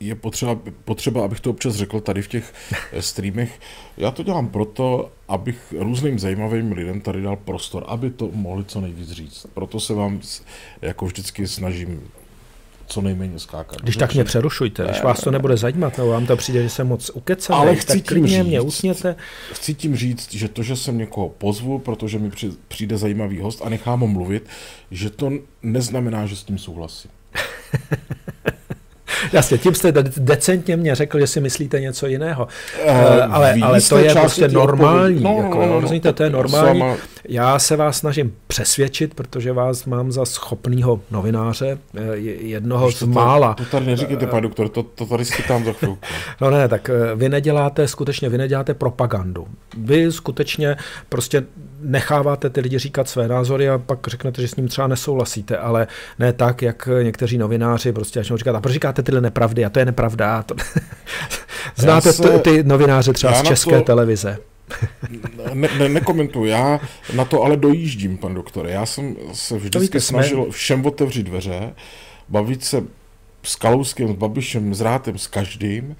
S1: je potřeba, potřeba, abych to občas řekl tady v těch eh, streamech. Já to dělám proto, abych různým zajímavým lidem tady dal prostor, aby to mohli co nejvíc říct. Proto se vám jako vždycky snažím co nejméně skákat.
S2: Když tak mě přerušujte, ne, když vás to nebude zajímat, nebo vám to přijde, že jsem moc ukecaný, ale chci tak klidně říct, mě usněte.
S1: Chci tím říct, že to, že jsem někoho pozvu, protože mi přijde zajímavý host a nechám ho mluvit, že to neznamená, že s tím souhlasím.
S2: Jasně, tím jste decentně mě řekl, že si myslíte něco jiného. Uh, ale, ale to je prostě normální. No, jako, no, no, rozumíte, to je normální. Já se vás snažím přesvědčit, protože vás mám za schopného novináře, eh, jednoho z mála.
S1: To tady neříkejte, pan doktor, to, to tady schytám za chvilku.
S2: No ne, tak vy neděláte, skutečně, vy neděláte propagandu. Vy skutečně prostě necháváte ty lidi říkat své názory a pak řeknete, že s ním třeba nesouhlasíte, ale ne tak, jak někteří novináři prostě začnou říkat, a proč říkáte tyhle nepravdy a to je nepravda. To... Znáte se, ty novináře třeba z české to, televize?
S1: ne, ne, nekomentuju, já na to ale dojíždím, pan doktore. Já jsem se vždycky snažil všem otevřít dveře, bavit se s Kalouskem, s Babišem, s Rátem, s každým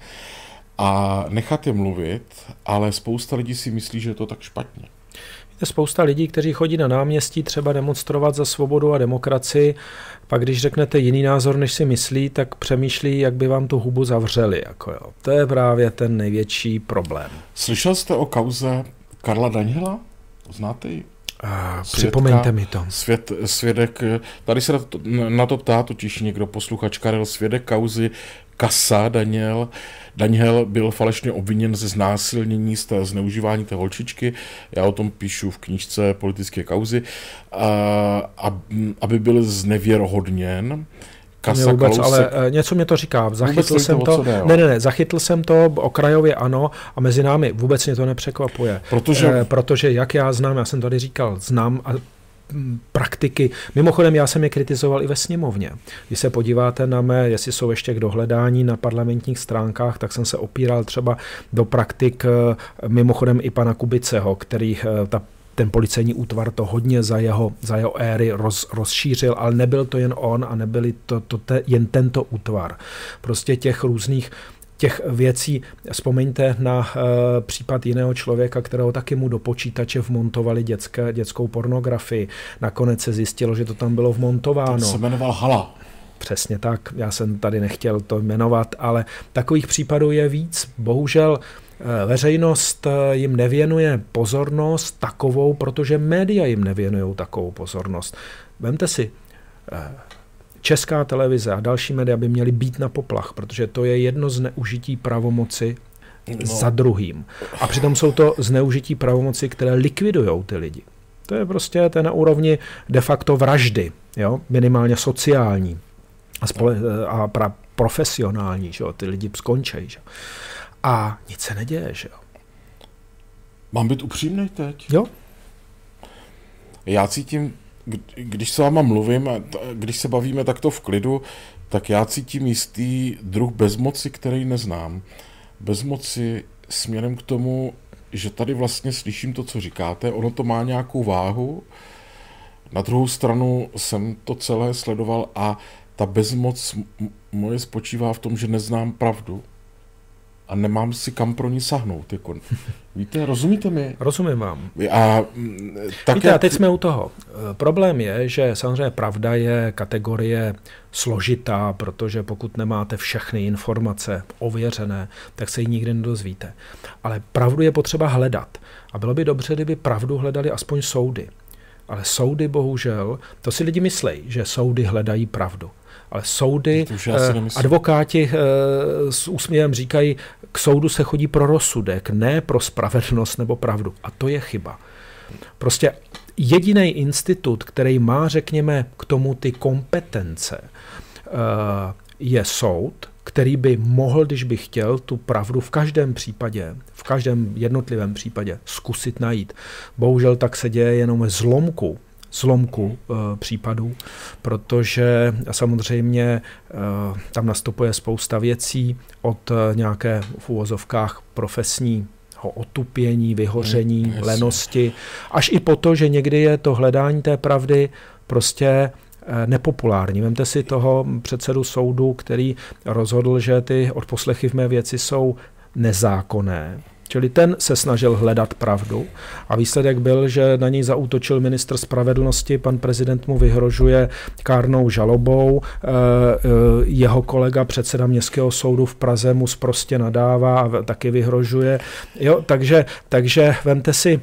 S1: a nechat je mluvit, ale spousta lidí si myslí, že je to tak špatně.
S2: Je spousta lidí, kteří chodí na náměstí třeba demonstrovat za svobodu a demokracii, pak když řeknete jiný názor, než si myslí, tak přemýšlí, jak by vám tu hubu zavřeli. Jako jo. To je právě ten největší problém.
S1: Slyšel jste o kauze Karla Daniela? Znáte ji?
S2: A, připomeňte mi to.
S1: Svět, svědek, tady se na to, na to ptá totiž někdo, posluchač Karel, svědek kauzy Kasa Daniel. Daniel byl falešně obviněn ze znásilnění, z té zneužívání té holčičky. Já o tom píšu v knížce Politické kauzy. A, aby byl znevěrohodněn,
S2: Kasa, vůbec, Kalousek. ale eh, něco mě to říká. Zachytl jsem to, ne, ne, ne, zachytl jsem to okrajově ano a mezi námi vůbec mě to nepřekvapuje. Protože, e, protože jak já znám, já jsem tady říkal, znám a praktiky. Mimochodem, já jsem je kritizoval i ve sněmovně. Když se podíváte na mé, jestli jsou ještě k dohledání na parlamentních stránkách, tak jsem se opíral třeba do praktik eh, mimochodem i pana Kubiceho, který ta ten policejní útvar to hodně za jeho, za jeho éry roz, rozšířil, ale nebyl to jen on a nebyly to, to te, jen tento útvar. Prostě těch různých těch věcí. Vzpomeňte na uh, případ jiného člověka, kterého taky mu do počítače vmontovali dětské, dětskou pornografii. Nakonec se zjistilo, že to tam bylo vmontováno. To
S1: se jmenoval Hala.
S2: Přesně tak, já jsem tady nechtěl to jmenovat, ale takových případů je víc. Bohužel Eh, veřejnost eh, jim nevěnuje pozornost takovou, protože média jim nevěnují takovou pozornost. Vemte si, eh, Česká televize a další média by měly být na poplach, protože to je jedno zneužití pravomoci no. za druhým. A přitom jsou to zneužití pravomoci, které likvidují ty lidi. To je prostě ten na úrovni de facto vraždy, jo? minimálně sociální a, spole- a pra- profesionální, že jo? ty lidi skončí. Že? A nic se neděje, že jo.
S1: Mám být upřímný teď?
S2: Jo.
S1: Já cítím, když s váma mluvím, když se bavíme takto v klidu, tak já cítím jistý druh bezmoci, který neznám. Bezmoci směrem k tomu, že tady vlastně slyším to, co říkáte, ono to má nějakou váhu. Na druhou stranu jsem to celé sledoval a ta bezmoc moje spočívá v tom, že neznám pravdu a nemám si kam pro ní sahnout. Jako, víte, rozumíte mi?
S2: Rozumím vám.
S1: A,
S2: tak víte, jak... a teď jsme u toho. E, problém je, že samozřejmě pravda je kategorie složitá, protože pokud nemáte všechny informace ověřené, tak se ji nikdy nedozvíte. Ale pravdu je potřeba hledat. A bylo by dobře, kdyby pravdu hledali aspoň soudy. Ale soudy bohužel, to si lidi myslí, že soudy hledají pravdu ale soudy, eh, advokáti eh, s úsměvem říkají, k soudu se chodí pro rozsudek, ne pro spravedlnost nebo pravdu. A to je chyba. Prostě jediný institut, který má, řekněme, k tomu ty kompetence, eh, je soud, který by mohl, když by chtěl, tu pravdu v každém případě, v každém jednotlivém případě zkusit najít. Bohužel tak se děje jenom zlomku zlomku e, případů, protože samozřejmě e, tam nastupuje spousta věcí od e, nějaké v úvozovkách profesní otupění, vyhoření, hmm, lenosti, až i po to, že někdy je to hledání té pravdy prostě nepopulární. Vemte si toho předsedu soudu, který rozhodl, že ty odposlechy v mé věci jsou nezákonné, Čili ten se snažil hledat pravdu. A výsledek byl, že na něj zaútočil ministr spravedlnosti, pan prezident mu vyhrožuje kárnou žalobou, eh, eh, jeho kolega předseda městského soudu v Praze mu prostě nadává a taky vyhrožuje. Jo, takže, takže vemte si,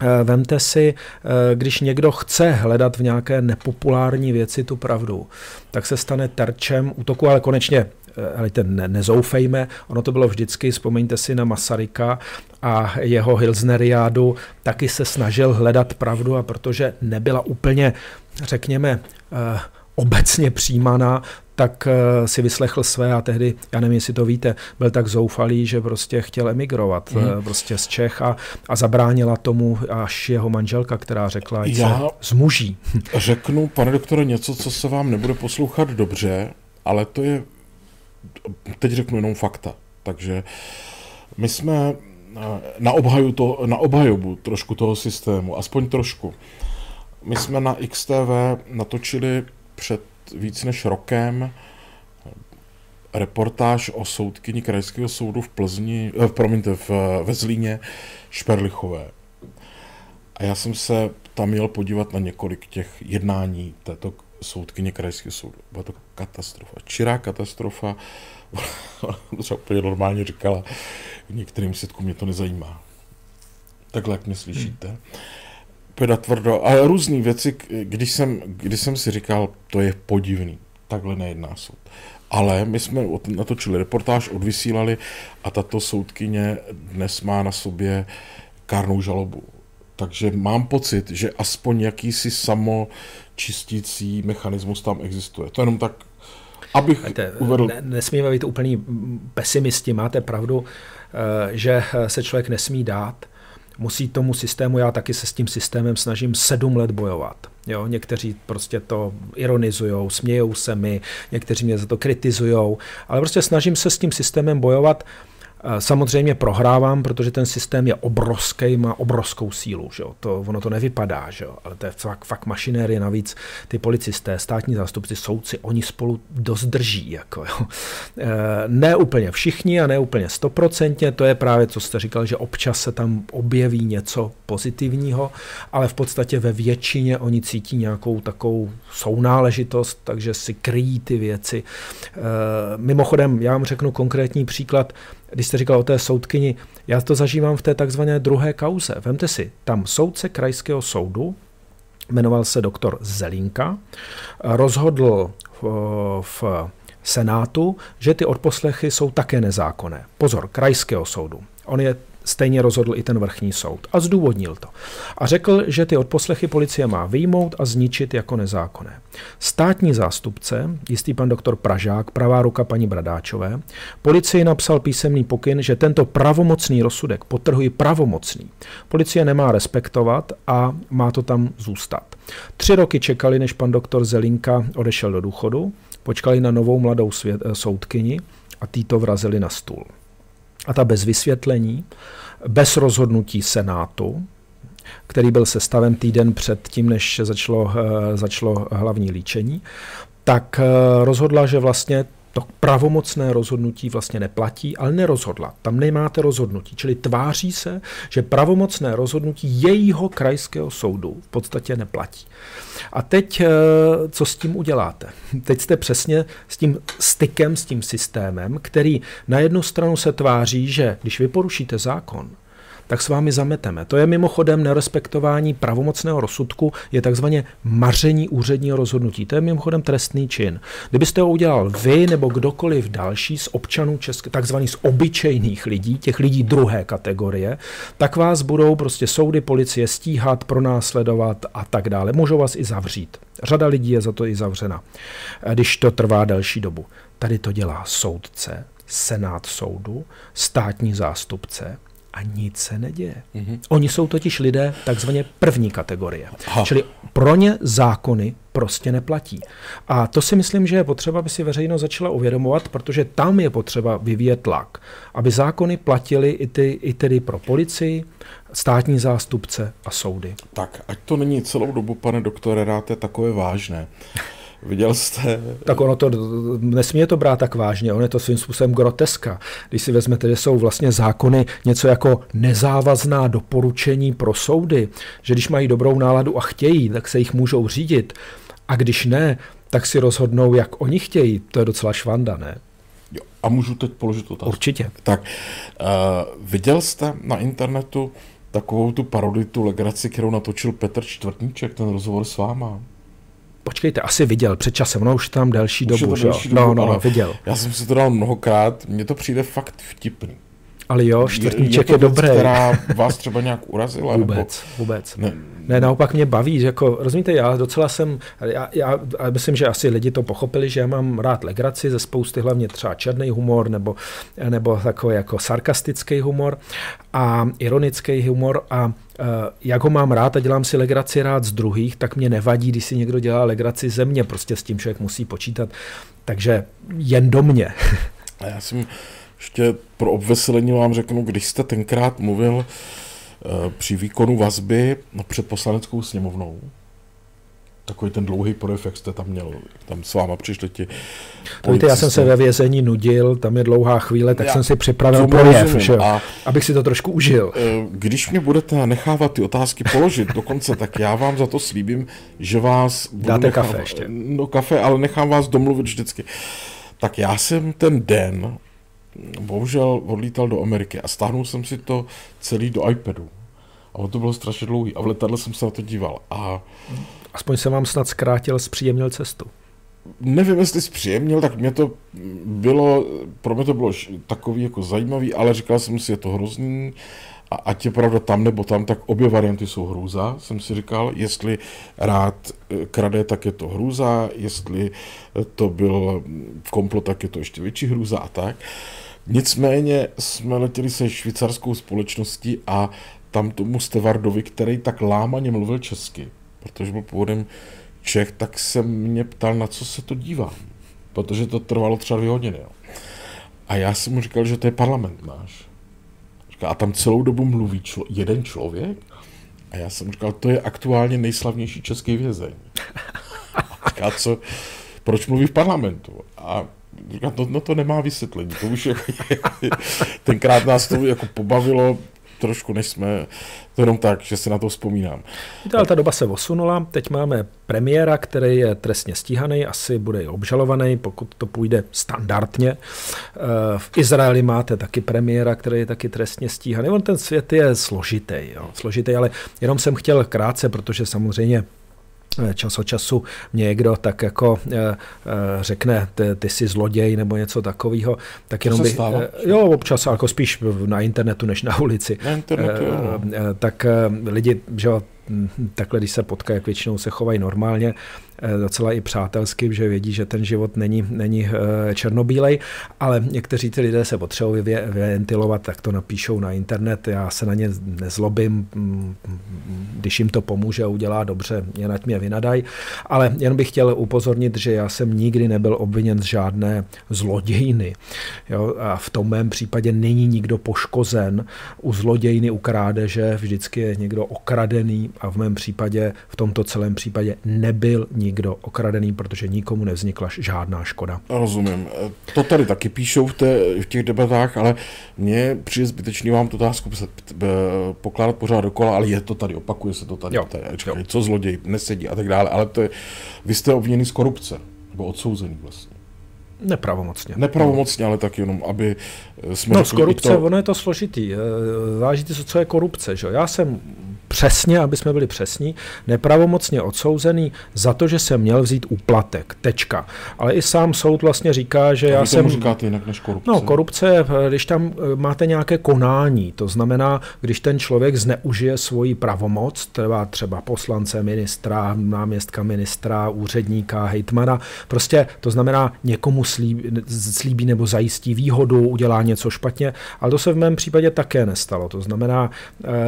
S2: eh, Vemte si, když někdo chce hledat v nějaké nepopulární věci tu pravdu, tak se stane terčem útoku, ale konečně ale ten ne, nezoufejme, ono to bylo vždycky, vzpomeňte si na Masaryka a jeho Hilsneriádu, taky se snažil hledat pravdu a protože nebyla úplně, řekněme, eh, obecně přijímaná, tak eh, si vyslechl své a tehdy, já nevím, jestli to víte, byl tak zoufalý, že prostě chtěl emigrovat mm. prostě z Čech a, a zabránila tomu až jeho manželka, která řekla, ať já se zmuží.
S1: Řeknu, pane doktore, něco, co se vám nebude poslouchat dobře, ale to je teď řeknu jenom fakta. Takže my jsme eh, na, obhaju to, na obhajobu trošku toho systému, aspoň trošku. My jsme na XTV natočili před víc než rokem reportáž o soudkyni krajského soudu v Plzni, eh, promiňte, v, ve Zlíně Šperlichové. A já jsem se tam měl podívat na několik těch jednání této soudkyně krajského soudu. Byla to katastrofa, čirá katastrofa. Třeba úplně normálně říkala, některým svědkům mě to nezajímá. Takhle, jak mě slyšíte. Hmm. Pěda tvrdo. A různé věci, když jsem, když jsem si říkal, to je podivný. Takhle nejedná soud. Ale my jsme natočili reportáž, odvysílali a tato soudkyně dnes má na sobě kárnou žalobu. Takže mám pocit, že aspoň jakýsi samočistící mechanismus tam existuje. To jenom tak, abych Víte, uvedl...
S2: Ne, nesmíme být úplný pesimisti, máte pravdu, eh, že se člověk nesmí dát, musí tomu systému, já taky se s tím systémem snažím sedm let bojovat. Jo, někteří prostě to ironizují, smějou se mi, někteří mě za to kritizují, ale prostě snažím se s tím systémem bojovat Samozřejmě prohrávám, protože ten systém je obrovský, má obrovskou sílu. Že To, ono to nevypadá, že ale to je fakt, fakt mašinérie. Navíc ty policisté, státní zástupci, soudci, oni spolu dost drží. Jako, jo. E, ne úplně všichni a ne úplně stoprocentně, to je právě, co jste říkal, že občas se tam objeví něco pozitivního, ale v podstatě ve většině oni cítí nějakou takovou sounáležitost, takže si kryjí ty věci. E, mimochodem, já vám řeknu konkrétní příklad, když jste říkal o té soudkyni, já to zažívám v té takzvané druhé kauze. Vemte si, tam soudce krajského soudu, jmenoval se doktor Zelinka, rozhodl v, v Senátu, že ty odposlechy jsou také nezákonné. Pozor, krajského soudu. On je Stejně rozhodl i ten vrchní soud a zdůvodnil to. A řekl, že ty odposlechy policie má vyjmout a zničit jako nezákonné. Státní zástupce, jistý pan doktor Pražák, pravá ruka paní Bradáčové, policii napsal písemný pokyn, že tento pravomocný rozsudek, potrhuji pravomocný, policie nemá respektovat a má to tam zůstat. Tři roky čekali, než pan doktor Zelinka odešel do důchodu, počkali na novou mladou svět, soudkyni a tý to vrazili na stůl a ta bez vysvětlení, bez rozhodnutí Senátu, který byl sestaven týden před tím, než začalo, eh, začalo hlavní líčení, tak eh, rozhodla, že vlastně to pravomocné rozhodnutí vlastně neplatí, ale nerozhodla. Tam nemáte rozhodnutí. Čili tváří se, že pravomocné rozhodnutí jejího krajského soudu v podstatě neplatí. A teď, eh, co s tím uděláte? Teď jste přesně s tím stykem, s tím systémem, který na jednu stranu se tváří, že když vy porušíte zákon, tak s vámi zameteme. To je mimochodem nerespektování pravomocného rozsudku, je takzvaně maření úředního rozhodnutí. To je mimochodem trestný čin. Kdybyste ho udělal vy nebo kdokoliv další z občanů české, takzvaných z obyčejných lidí, těch lidí druhé kategorie, tak vás budou prostě soudy, policie stíhat, pronásledovat a tak dále. Můžou vás i zavřít. Řada lidí je za to i zavřena, když to trvá delší dobu. Tady to dělá soudce, senát soudu, státní zástupce, a nic se neděje. Mm-hmm. Oni jsou totiž lidé takzvaně první kategorie. Aha. Čili pro ně zákony prostě neplatí. A to si myslím, že je potřeba, aby si veřejnost začala uvědomovat, protože tam je potřeba vyvíjet tlak, aby zákony platily i, ty, i tedy pro policii, státní zástupce a soudy.
S1: Tak, ať to není celou dobu, pane doktore, ráte takové vážné. Viděl jste?
S2: Tak ono to, nesmí to brát tak vážně, ono je to svým způsobem groteska. Když si vezmete, že jsou vlastně zákony něco jako nezávazná doporučení pro soudy, že když mají dobrou náladu a chtějí, tak se jich můžou řídit. A když ne, tak si rozhodnou, jak oni chtějí. To je docela švanda, ne?
S1: Jo, a můžu teď položit otázku?
S2: Určitě.
S1: Tak, uh, viděl jste na internetu takovou tu parodii, tu legraci, kterou natočil Petr Čtvrtníček, ten rozhovor s váma?
S2: Počkejte, asi viděl před časem, ono už tam delší už dobu, že delší dobu, no, no, no, viděl.
S1: Já jsem si to dal mnohokrát, mně to přijde fakt vtipný.
S2: Ale jo, čtvrtníček je, je, je dobré.
S1: která vás třeba nějak urazila?
S2: Vůbec, nebo... vůbec. Ne, ne, naopak mě baví, že jako, rozumíte, já docela jsem, já, já, myslím, že asi lidi to pochopili, že já mám rád legraci ze spousty, hlavně třeba černý humor, nebo, nebo takový jako sarkastický humor a ironický humor a uh, jak ho mám rád a dělám si legraci rád z druhých, tak mě nevadí, když si někdo dělá legraci ze mě, prostě s tím člověk musí počítat, takže jen do mě.
S1: a já jsem ještě pro obveselení vám řeknu, když jste tenkrát mluvil při výkonu vazby před poslaneckou sněmovnou, Takový ten dlouhý projev, jak jste tam měl, tam s váma přišli ti
S2: Víte, já jsem se ve vězení nudil, tam je dlouhá chvíle, tak já jsem si připravil projev, že? A abych si to trošku užil.
S1: Eh, když mě budete nechávat ty otázky položit dokonce, tak já vám za to slíbím, že vás...
S2: Dáte nechávat, kafe ještě.
S1: No kafe, ale nechám vás domluvit vždycky. Tak já jsem ten den bohužel odlítal do Ameriky a stáhnul jsem si to celý do iPadu. A to bylo strašně dlouhý a v letadle jsem se na to díval. A...
S2: Aspoň se vám snad zkrátil, zpříjemnil cestu.
S1: Nevím, jestli zpříjemnil, tak mě to bylo, pro mě to bylo takový jako zajímavý, ale říkal jsem si, je to hrozný, a ať je pravda tam nebo tam, tak obě varianty jsou hrůza, jsem si říkal. Jestli rád eh, krade, tak je to hrůza, jestli to byl komplot, tak je to ještě větší hrůza a tak. Nicméně jsme letěli se švýcarskou společností a tam tomu Stevardovi, který tak lámaně mluvil česky, protože byl původem Čech, tak se mě ptal, na co se to dívám. Protože to trvalo třeba dvě hodiny. Jo. A já jsem mu říkal, že to je parlament náš. Říkal, a tam celou dobu mluví člo, jeden člověk? A já jsem říkal, to je aktuálně nejslavnější český vězeň. A říkal, co, proč mluví v parlamentu? A no, no to nemá vysvětlení. To už je, tenkrát nás to jako pobavilo, trošku, než jsme, to jenom tak, že se na to vzpomínám.
S2: Ale ta doba se osunula, teď máme premiéra, který je trestně stíhaný, asi bude i obžalovaný, pokud to půjde standardně. Eh, v Izraeli máte taky premiéra, který je taky trestně stíhaný. On ten svět je složitý, jo, složitý, ale jenom jsem chtěl krátce, protože samozřejmě čas od času mě někdo tak jako e, e, řekne, ty, ty jsi zloděj nebo něco takového, tak jenom by, e, jo, občas, jako spíš na internetu než na ulici.
S1: Na internetu,
S2: e, e, tak lidi, že jo, takhle, když se potkají, jak většinou se chovají normálně, Eh, docela i přátelsky, že vědí, že ten život není, není eh, černobílej, ale někteří ty lidé se potřebují ventilovat, tak to napíšou na internet, já se na ně nezlobím, mm, když jim to pomůže a udělá dobře, jen ať mě vynadají, ale jen bych chtěl upozornit, že já jsem nikdy nebyl obviněn z žádné zlodějny. Jo, a v tom mém případě není nikdo poškozen. U zlodějny, u krádeže vždycky je někdo okradený a v mém případě, v tomto celém případě nebyl nikdo okradený, protože nikomu nevznikla žádná škoda.
S1: Rozumím. To tady taky píšou v, té, v těch debatách, ale mně přijde zbytečný vám tu otázku pokládat pořád dokola, ale je to tady, opakuje se to tady. Jo. tady říkají, co zloděj, nesedí a tak dále, ale to je, vy jste obviněný z korupce, nebo odsouzený vlastně.
S2: Nepravomocně.
S1: Nepravomocně, ale tak jenom, aby jsme
S2: No, z korupce, to... ono je to složitý. Záleží co je korupce. Že? Já jsem přesně, aby jsme byli přesní, nepravomocně odsouzený za to, že jsem měl vzít úplatek. Tečka. Ale i sám soud vlastně říká, že
S1: A
S2: já jsem...
S1: říkáte jinak než korupce.
S2: No, korupce, když tam eh, máte nějaké konání, to znamená, když ten člověk zneužije svoji pravomoc, třeba třeba poslance, ministra, náměstka ministra, úředníka, hejtmana, prostě to znamená někomu slíbí, slíbí nebo zajistí výhodu, udělá něco špatně, ale to se v mém případě také nestalo. To znamená,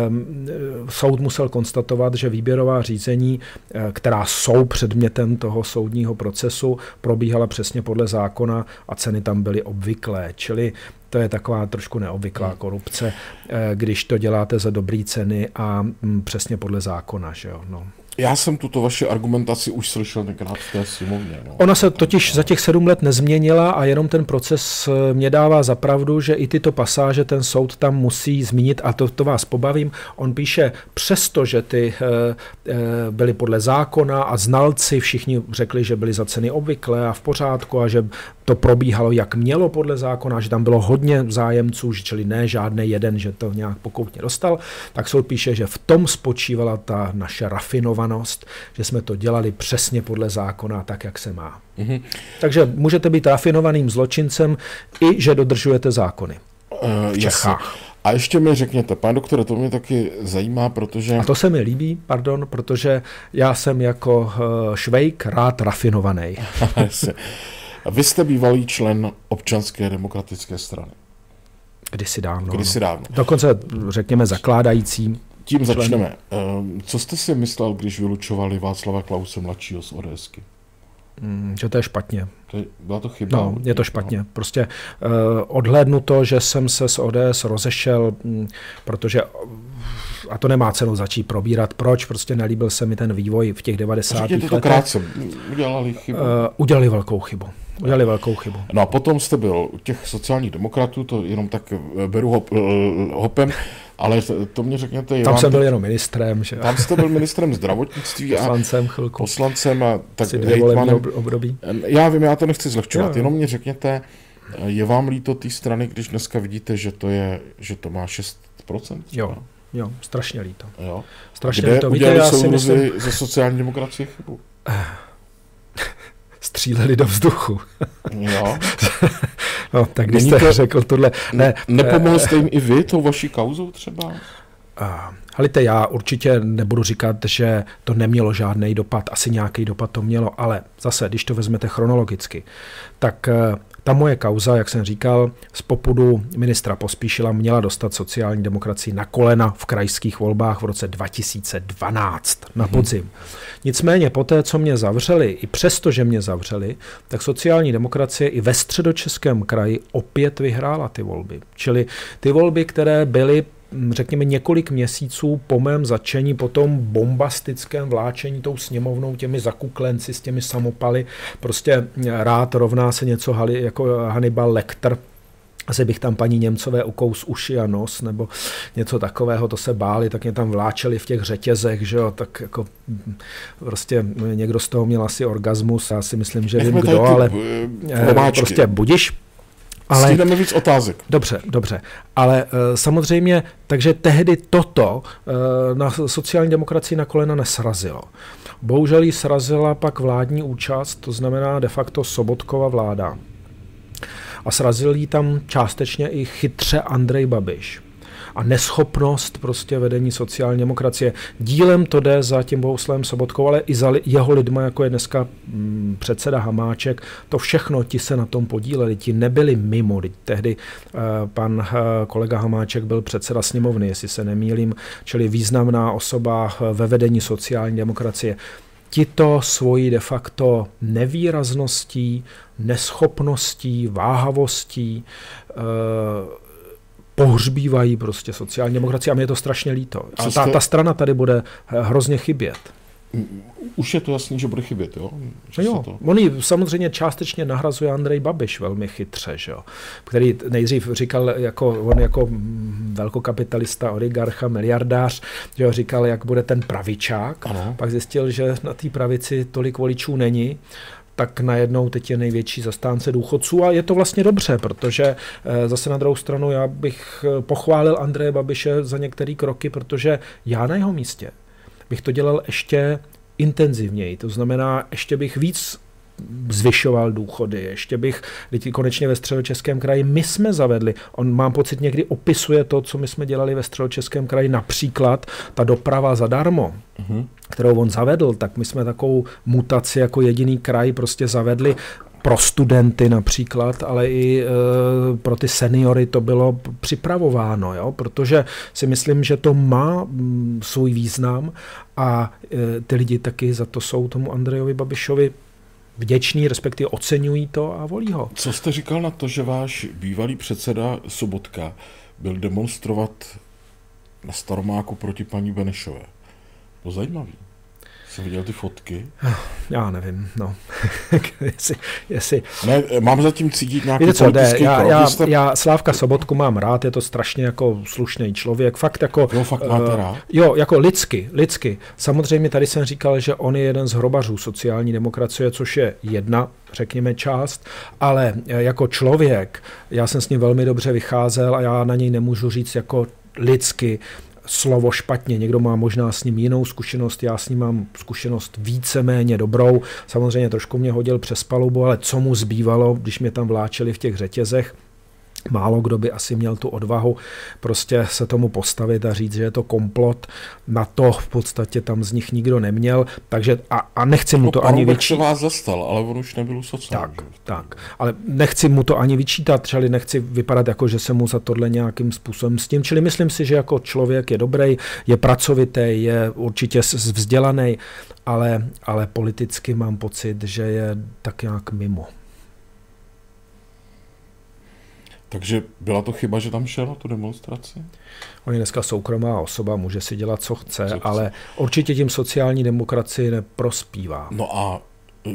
S2: um, soud musel konstatovat, že výběrová řízení, eh, která jsou předmětem toho soudního procesu, probíhala přesně podle zákona a ceny tam byly obvyklé. Čili to je taková trošku neobvyklá hmm. korupce, eh, když to děláte za dobré ceny a mm, přesně podle zákona. Že jo? No.
S1: Já jsem tuto vaši argumentaci už slyšel několikrát v té sněmovně. No.
S2: Ona se totiž za těch sedm let nezměnila a jenom ten proces eh, mě dává za pravdu, že i tyto pasáže ten soud tam musí zmínit a to, to vás pobavím. On píše, přesto, že ty e, e, byly podle zákona a znalci všichni řekli, že byly za ceny obvyklé a v pořádku a že to probíhalo, jak mělo podle zákona, že tam bylo hodně zájemců, čili ne žádný jeden, že to nějak pokoutně dostal, tak soud píše, že v tom spočívala ta naše rafinovanost, že jsme to dělali přesně podle zákona, tak, jak se má. Mm-hmm. Takže můžete být rafinovaným zločincem i, že dodržujete zákony. Uh, v Čechách.
S1: A ještě mi řekněte, pane doktore, to mě taky zajímá, protože...
S2: A to se mi líbí, pardon, protože já jsem jako eh, švejk rád rafinovaný.
S1: Vy jste bývalý člen občanské demokratické strany.
S2: Kdysi dávno.
S1: Kdysi dávno.
S2: Dokonce, řekněme, zakládajícím.
S1: Tím člen. začneme. Ehm, co jste si myslel, když vylučovali Václava Klause mladšího z ODSky?
S2: Mm, že to je špatně.
S1: To je, byla to chyba?
S2: No, je to špatně. No. Prostě uh, odhlédnu to, že jsem se s ODS rozešel, m, mm, protože a to nemá cenu začít probírat, proč, prostě nelíbil se mi ten vývoj v těch 90. letech.
S1: to krátce, udělali chybu. Uh,
S2: udělali velkou chybu. Udělali velkou chybu.
S1: No a potom jste byl u těch sociálních demokratů, to jenom tak beru hop, hopem, ale to mě řekněte...
S2: Tam jsem byl jenom ministrem. Že?
S1: Tam jste byl ministrem zdravotnictví
S2: poslancem a chvilku.
S1: poslancem a
S2: tak hejtmanem. období.
S1: Já vím, já to nechci zlehčovat, jo. jenom mě řekněte, je vám líto té strany, když dneska vidíte, že to, je, že to má 6%?
S2: Jo, jo, strašně líto.
S1: Jo.
S2: Strašně
S1: Kde
S2: líto.
S1: Víte, já si myslím... ze sociální demokracie chybu?
S2: Stříleli do vzduchu.
S1: Jo.
S2: no, tak když jste to... řekl tohle...
S1: Ne, nepomohl jste jim i vy tou vaší kauzou třeba?
S2: Halite, já určitě nebudu říkat, že to nemělo žádný dopad, asi nějaký dopad to mělo, ale zase, když to vezmete chronologicky, tak eh, ta moje kauza, jak jsem říkal, z popudu ministra Pospíšila měla dostat sociální demokracii na kolena v krajských volbách v roce 2012 na mhm. podzim. Hmm. Nicméně po té, co mě zavřeli, i přesto, že mě zavřeli, tak sociální demokracie i ve středočeském kraji opět vyhrála ty volby. Čili ty volby, které byly řekněme, několik měsíců po mém začení, po tom bombastickém vláčení tou sněmovnou, těmi zakuklenci s těmi samopaly, prostě rád rovná se něco jako Hannibal Lecter, asi bych tam paní Němcové ukous uši a nos, nebo něco takového, to se báli, tak mě tam vláčeli v těch řetězech, že jo, tak jako prostě někdo z toho měl asi orgasmus, já si myslím, že vím kdo, ale eh, prostě budiš,
S1: ale, Střídáme víc otázek.
S2: Dobře, dobře. Ale uh, samozřejmě, takže tehdy toto uh, na sociální demokracii na kolena nesrazilo. Bohužel ji srazila pak vládní účast, to znamená de facto Sobotkova vláda. A srazil jí tam částečně i chytře Andrej Babiš a neschopnost prostě vedení sociální demokracie. Dílem to jde za tím Bohuslavem Sobotkou, ale i za jeho lidma, jako je dneska mm, předseda Hamáček. To všechno ti se na tom podíleli, ti nebyli mimo. Tehdy uh, pan uh, kolega Hamáček byl předseda sněmovny, jestli se nemýlím, čili významná osoba eh, ve vedení sociální demokracie tito svojí de facto nevýrazností, neschopností, váhavostí, pohřbívají prostě sociální demokracii a mě je to strašně líto. A ta, ta strana tady bude hrozně chybět.
S1: Už je to jasný, že bude chybět, jo?
S2: Že jo, to... on ji samozřejmě částečně nahrazuje Andrej Babiš velmi chytře, že jo? který nejdřív říkal, jako, on jako velkokapitalista, oligarcha, miliardář, že jo, říkal, jak bude ten pravičák, ano. pak zjistil, že na té pravici tolik voličů není tak najednou teď je největší zastánce důchodců a je to vlastně dobře, protože eh, zase na druhou stranu já bych eh, pochválil Andreje Babiše za některé kroky, protože já na jeho místě bych to dělal ještě intenzivněji. To znamená, ještě bych víc zvyšoval důchody. Ještě bych, teď konečně ve středočeském kraji, my jsme zavedli, on mám pocit někdy opisuje to, co my jsme dělali ve středočeském kraji, například ta doprava zadarmo, uh-huh. kterou on zavedl, tak my jsme takovou mutaci jako jediný kraj prostě zavedli pro studenty například, ale i e, pro ty seniory to bylo připravováno, jo? protože si myslím, že to má m, mm, svůj význam a e, ty lidi taky za to jsou tomu Andrejovi Babišovi vděční, respektive oceňují to a volí ho.
S1: Co jste říkal na to, že váš bývalý předseda Sobotka byl demonstrovat na Staromáku proti paní Benešové? To zajímavý. Jsi viděl ty fotky?
S2: Já nevím, no. jestli, jestli...
S1: Ne, mám zatím cítit nějaký
S2: Víte co, jde, já, já, já, Slávka Sobotku mám rád, je to strašně jako slušný člověk, fakt jako...
S1: Jo, fakt máte uh, rád?
S2: Jo, jako lidsky, lidsky. Samozřejmě tady jsem říkal, že on je jeden z hrobařů sociální demokracie, což je jedna řekněme, část, ale eh, jako člověk, já jsem s ním velmi dobře vycházel a já na něj nemůžu říct jako lidsky, slovo špatně. Někdo má možná s ním jinou zkušenost, já s ním mám zkušenost víceméně dobrou. Samozřejmě trošku mě hodil přes palubu, ale co mu zbývalo, když mě tam vláčeli v těch řetězech, Málo kdo by asi měl tu odvahu prostě se tomu postavit a říct, že je to komplot. Na to v podstatě tam z nich nikdo neměl, takže a, a nechci mu to
S1: no,
S2: ani vyčítat.
S1: vás zastal, ale on už nebyl sociální.
S2: Tak, tak, ale nechci mu to ani vyčítat, čili nechci vypadat jako, že se mu za tohle nějakým způsobem s tím, čili myslím si, že jako člověk je dobrý, je pracovitý, je určitě vzdělaný, ale, ale politicky mám pocit, že je tak nějak mimo.
S1: Takže byla to chyba, že tam šel na tu demonstraci?
S2: On je dneska soukromá osoba, může si dělat, co chce, co chce. ale určitě tím sociální demokracii neprospívá.
S1: No a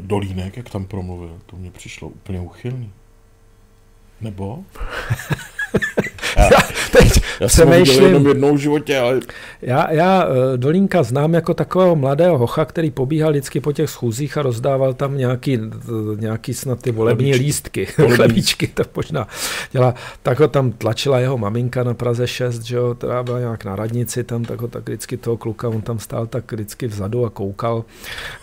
S1: Dolínek, jak tam promluvil, to mě přišlo úplně uchylný. Nebo?
S2: já, teď
S1: já jsem ho jenom jednou v životě, ale...
S2: Já, já eh, Dolínka znám jako takového mladého hocha, který pobíhal vždycky po těch schůzích a rozdával tam nějaký, nějaký snad ty volební Chlebíčky. lístky, chlebíčky, to možná dělá. Tak ho tam tlačila jeho maminka na Praze 6, že jo, která byla nějak na radnici tam, tak ho tak vždycky toho kluka, on tam stál tak vždycky vzadu a koukal.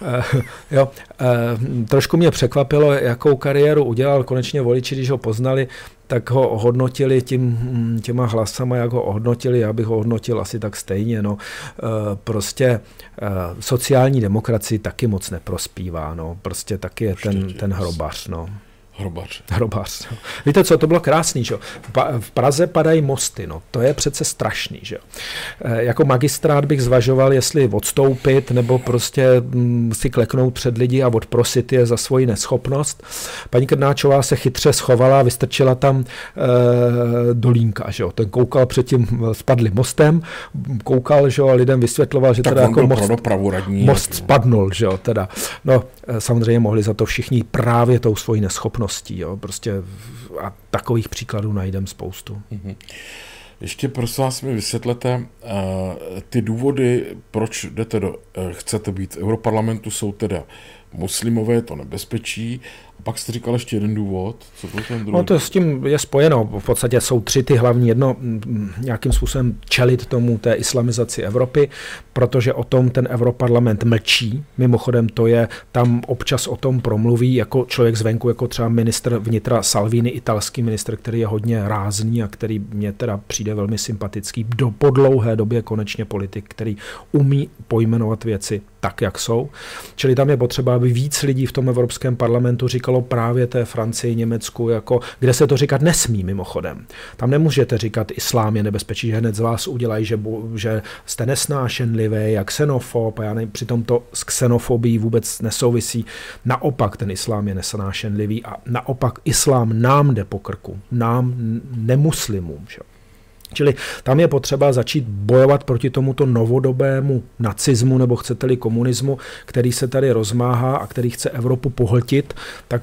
S2: Uh, jo, uh, trošku mě překvapilo, jakou kariéru udělal konečně voliči, když ho poznali, tak ho hodnotili tím, těma hlasama, jak ho hodnotili, já bych ho hodnotil asi tak stejně. No. E, prostě e, sociální demokracii taky moc neprospívá. No. Prostě taky je ten, ten hrobař. No.
S1: Hrobař.
S2: Hrobař. Víte co, to bylo krásný, že V Praze padají mosty, no to je přece strašný, že e, Jako magistrát bych zvažoval, jestli odstoupit, nebo prostě mm, si kleknout před lidi a odprosit je za svoji neschopnost. Paní Krnáčová se chytře schovala, vystrčila tam e, dolínka, že jo. Ten koukal předtím, spadli mostem, koukal, že jo, a lidem vysvětloval, že
S1: tak
S2: teda jako most, most spadnul, že jo, teda. No, e, samozřejmě mohli za to všichni právě tou svojí neschopnost okolností. Jo? Prostě a takových příkladů najdeme spoustu. Mm-hmm.
S1: Ještě prosím vás mi vysvětlete, uh, ty důvody, proč jdete do, uh, chcete být v Europarlamentu, jsou teda muslimové, to nebezpečí, pak jste říkal ještě jeden důvod. Co byl ten druhý?
S2: No to s tím je spojeno. V podstatě jsou tři ty hlavní. Jedno nějakým způsobem čelit tomu té islamizaci Evropy, protože o tom ten Europarlament mlčí. Mimochodem to je, tam občas o tom promluví jako člověk zvenku, jako třeba ministr vnitra Salvini, italský ministr, který je hodně rázný a který mě teda přijde velmi sympatický. Do po dlouhé době konečně politik, který umí pojmenovat věci tak, jak jsou. Čili tam je potřeba, aby víc lidí v tom Evropském parlamentu říkalo právě té Francii, Německu, jako, kde se to říkat nesmí mimochodem. Tam nemůžete říkat, islám je nebezpečí, že hned z vás udělají, že, že jste nesnášenlivé, jak xenofob, a já nevím, přitom to s xenofobií vůbec nesouvisí. Naopak ten islám je nesnášenlivý a naopak islám nám jde po krku, nám nemuslimům. Že? Čili tam je potřeba začít bojovat proti tomuto novodobému nacismu nebo chcete-li komunismu, který se tady rozmáhá a který chce Evropu pohltit, tak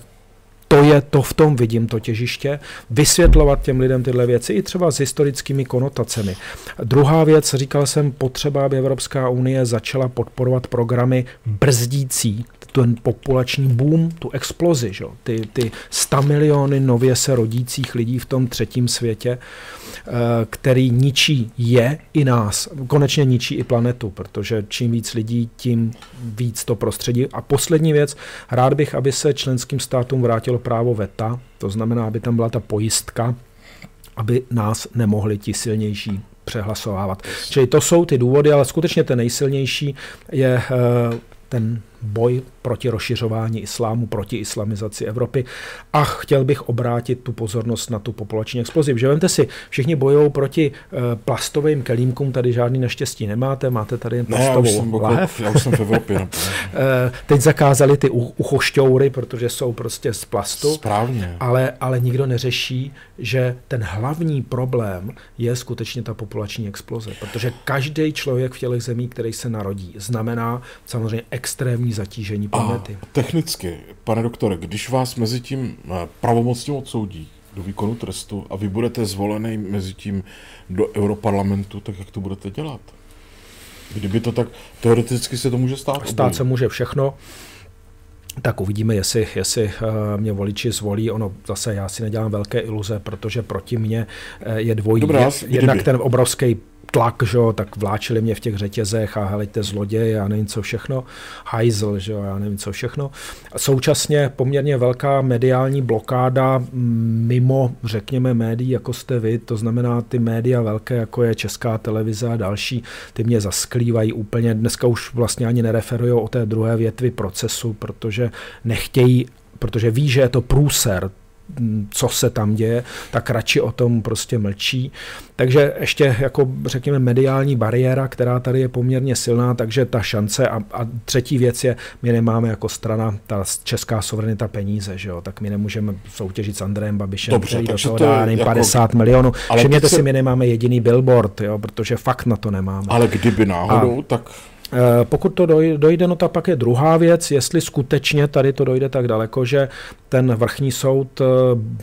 S2: to je to, v tom vidím to těžiště, vysvětlovat těm lidem tyhle věci i třeba s historickými konotacemi. Druhá věc, říkal jsem, potřeba, aby Evropská unie začala podporovat programy brzdící ten populační boom, tu explozi, že? Ty, ty 100 miliony nově se rodících lidí v tom třetím světě, eh, který ničí je i nás, konečně ničí i planetu, protože čím víc lidí, tím víc to prostředí. A poslední věc, rád bych, aby se členským státům vrátilo právo VETA, to znamená, aby tam byla ta pojistka, aby nás nemohli ti silnější přehlasovávat. Čili to jsou ty důvody, ale skutečně ten nejsilnější je eh, ten boj proti rozšiřování islámu, proti islamizaci Evropy a chtěl bych obrátit tu pozornost na tu populační explozi. Že vemte si, všichni bojují proti uh, plastovým kelímkům, tady žádný naštěstí nemáte, máte tady jen plastovou
S1: ne, já už jsem,
S2: lahev.
S1: Já už jsem v Evropě. uh,
S2: teď zakázali ty uchošťoury, protože jsou prostě z plastu.
S1: Správně.
S2: Ale, ale nikdo neřeší, že ten hlavní problém je skutečně ta populační exploze, protože každý člověk v těchto zemí, který se narodí, znamená samozřejmě extrémní zatížení planety.
S1: A technicky, pane doktore, když vás mezi tím eh, pravomocně odsoudí do výkonu trestu a vy budete zvolený mezi tím do Europarlamentu, tak jak to budete dělat? Kdyby to tak, teoreticky se to může stát?
S2: Stát obojí. se může všechno. Tak uvidíme, jestli, jestli eh, mě voliči zvolí. Ono zase já si nedělám velké iluze, protože proti mně eh, je dvojí.
S1: Dobrá,
S2: Jednak ten obrovský tlak, že tak vláčili mě v těch řetězech a heleďte zloděj, já nevím co všechno, hajzl, že jo, já nevím co všechno. Současně poměrně velká mediální blokáda mimo, řekněme, médií, jako jste vy, to znamená ty média velké, jako je Česká televize a další, ty mě zasklívají úplně, dneska už vlastně ani nereferují o té druhé větvi procesu, protože nechtějí, protože ví, že je to průser co se tam děje, tak radši o tom prostě mlčí. Takže ještě jako řekněme mediální bariéra, která tady je poměrně silná, takže ta šance a, a třetí věc je, my nemáme jako strana ta česká suverenita peníze, že jo, tak my nemůžeme soutěžit s Andrejem Babišem, Dobře, který do toho dá jako, 50 milionů. Všimněte se... si, my nemáme jediný billboard, jo, protože fakt na to nemáme.
S1: Ale kdyby náhodou, a, tak
S2: pokud to dojde, no tak pak je druhá věc, jestli skutečně tady to dojde tak daleko, že ten vrchní soud eh,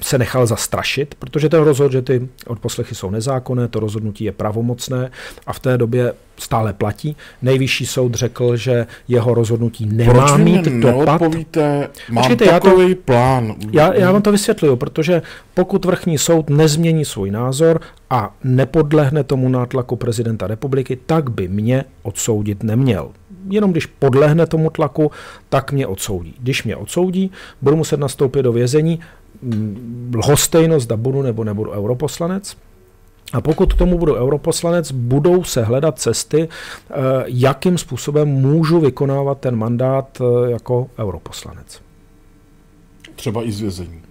S2: se nechal zastrašit, protože ten rozhod, že ty odposlechy jsou nezákonné, to rozhodnutí je pravomocné a v té době stále platí. Nejvyšší soud řekl, že jeho rozhodnutí nemá
S1: Proč
S2: mít dopad.
S1: Mám Počkejte, takový já to, plán.
S2: Já, já vám to vysvětluju, protože pokud vrchní soud nezmění svůj názor a nepodlehne tomu nátlaku prezidenta republiky, tak by mě odsoudit neměl. Jenom když podlehne tomu tlaku, tak mě odsoudí. Když mě odsoudí, budu muset nastoupit do vězení, mm, lhostejno, zda budu nebo nebudu europoslanec, a pokud k tomu budu europoslanec, budou se hledat cesty, eh, jakým způsobem můžu vykonávat ten mandát eh, jako europoslanec.
S1: Třeba i z vězení.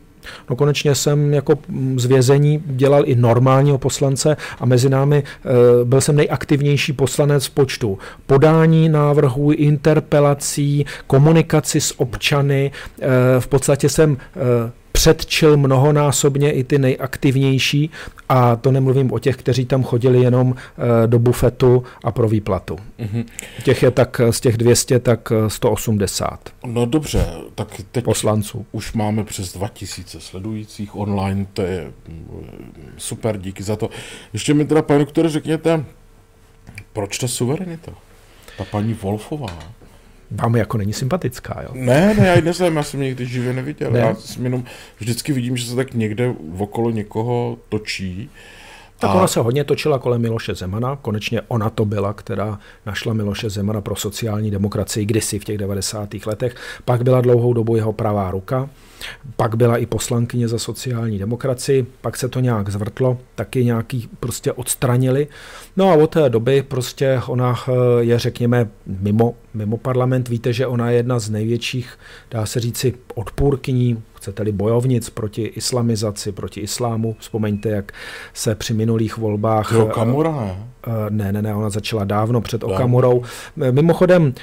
S2: No konečně jsem jako z vězení dělal i normálního poslance a mezi námi eh, byl jsem nejaktivnější poslanec v počtu podání návrhů, interpelací, komunikaci s občany. V podstatě jsem předčil mnohonásobně i ty nejaktivnější a to nemluvím o těch, kteří tam chodili jenom eh, do bufetu a pro výplatu. Mm-hmm. Těch je tak z těch 200, tak 180.
S1: No dobře, tak teď
S2: poslanců.
S1: už máme přes 2000 sledujících online, to je mm, super, díky za to. Ještě mi teda, pane doktore, řekněte, proč ta suverenita? Ta paní Wolfová,
S2: vám jako není sympatická, jo?
S1: Ne, ne, já ji neznám, já jsem někdy živě neviděl. Ne. Já jsem jenom vždycky vidím, že se tak někde okolo někoho točí.
S2: Tak a... ona se hodně točila kolem Miloše Zemana. Konečně ona to byla, která našla Miloše Zemana pro sociální demokracii kdysi v těch 90. letech. Pak byla dlouhou dobu jeho pravá ruka. Pak byla i poslankyně za sociální demokracii, pak se to nějak zvrtlo, taky nějaký prostě odstranili. No a od té doby prostě ona eh, je, řekněme, mimo, mimo parlament. Víte, že ona je jedna z největších, dá se říci, odpůrkyní chcete-li bojovnic proti islamizaci, proti islámu. Vzpomeňte, jak se při minulých volbách...
S1: Jo, Kamura, ne?
S2: Eh, ne, ne, ne, ona začala dávno před Okamurou. Eh, mimochodem,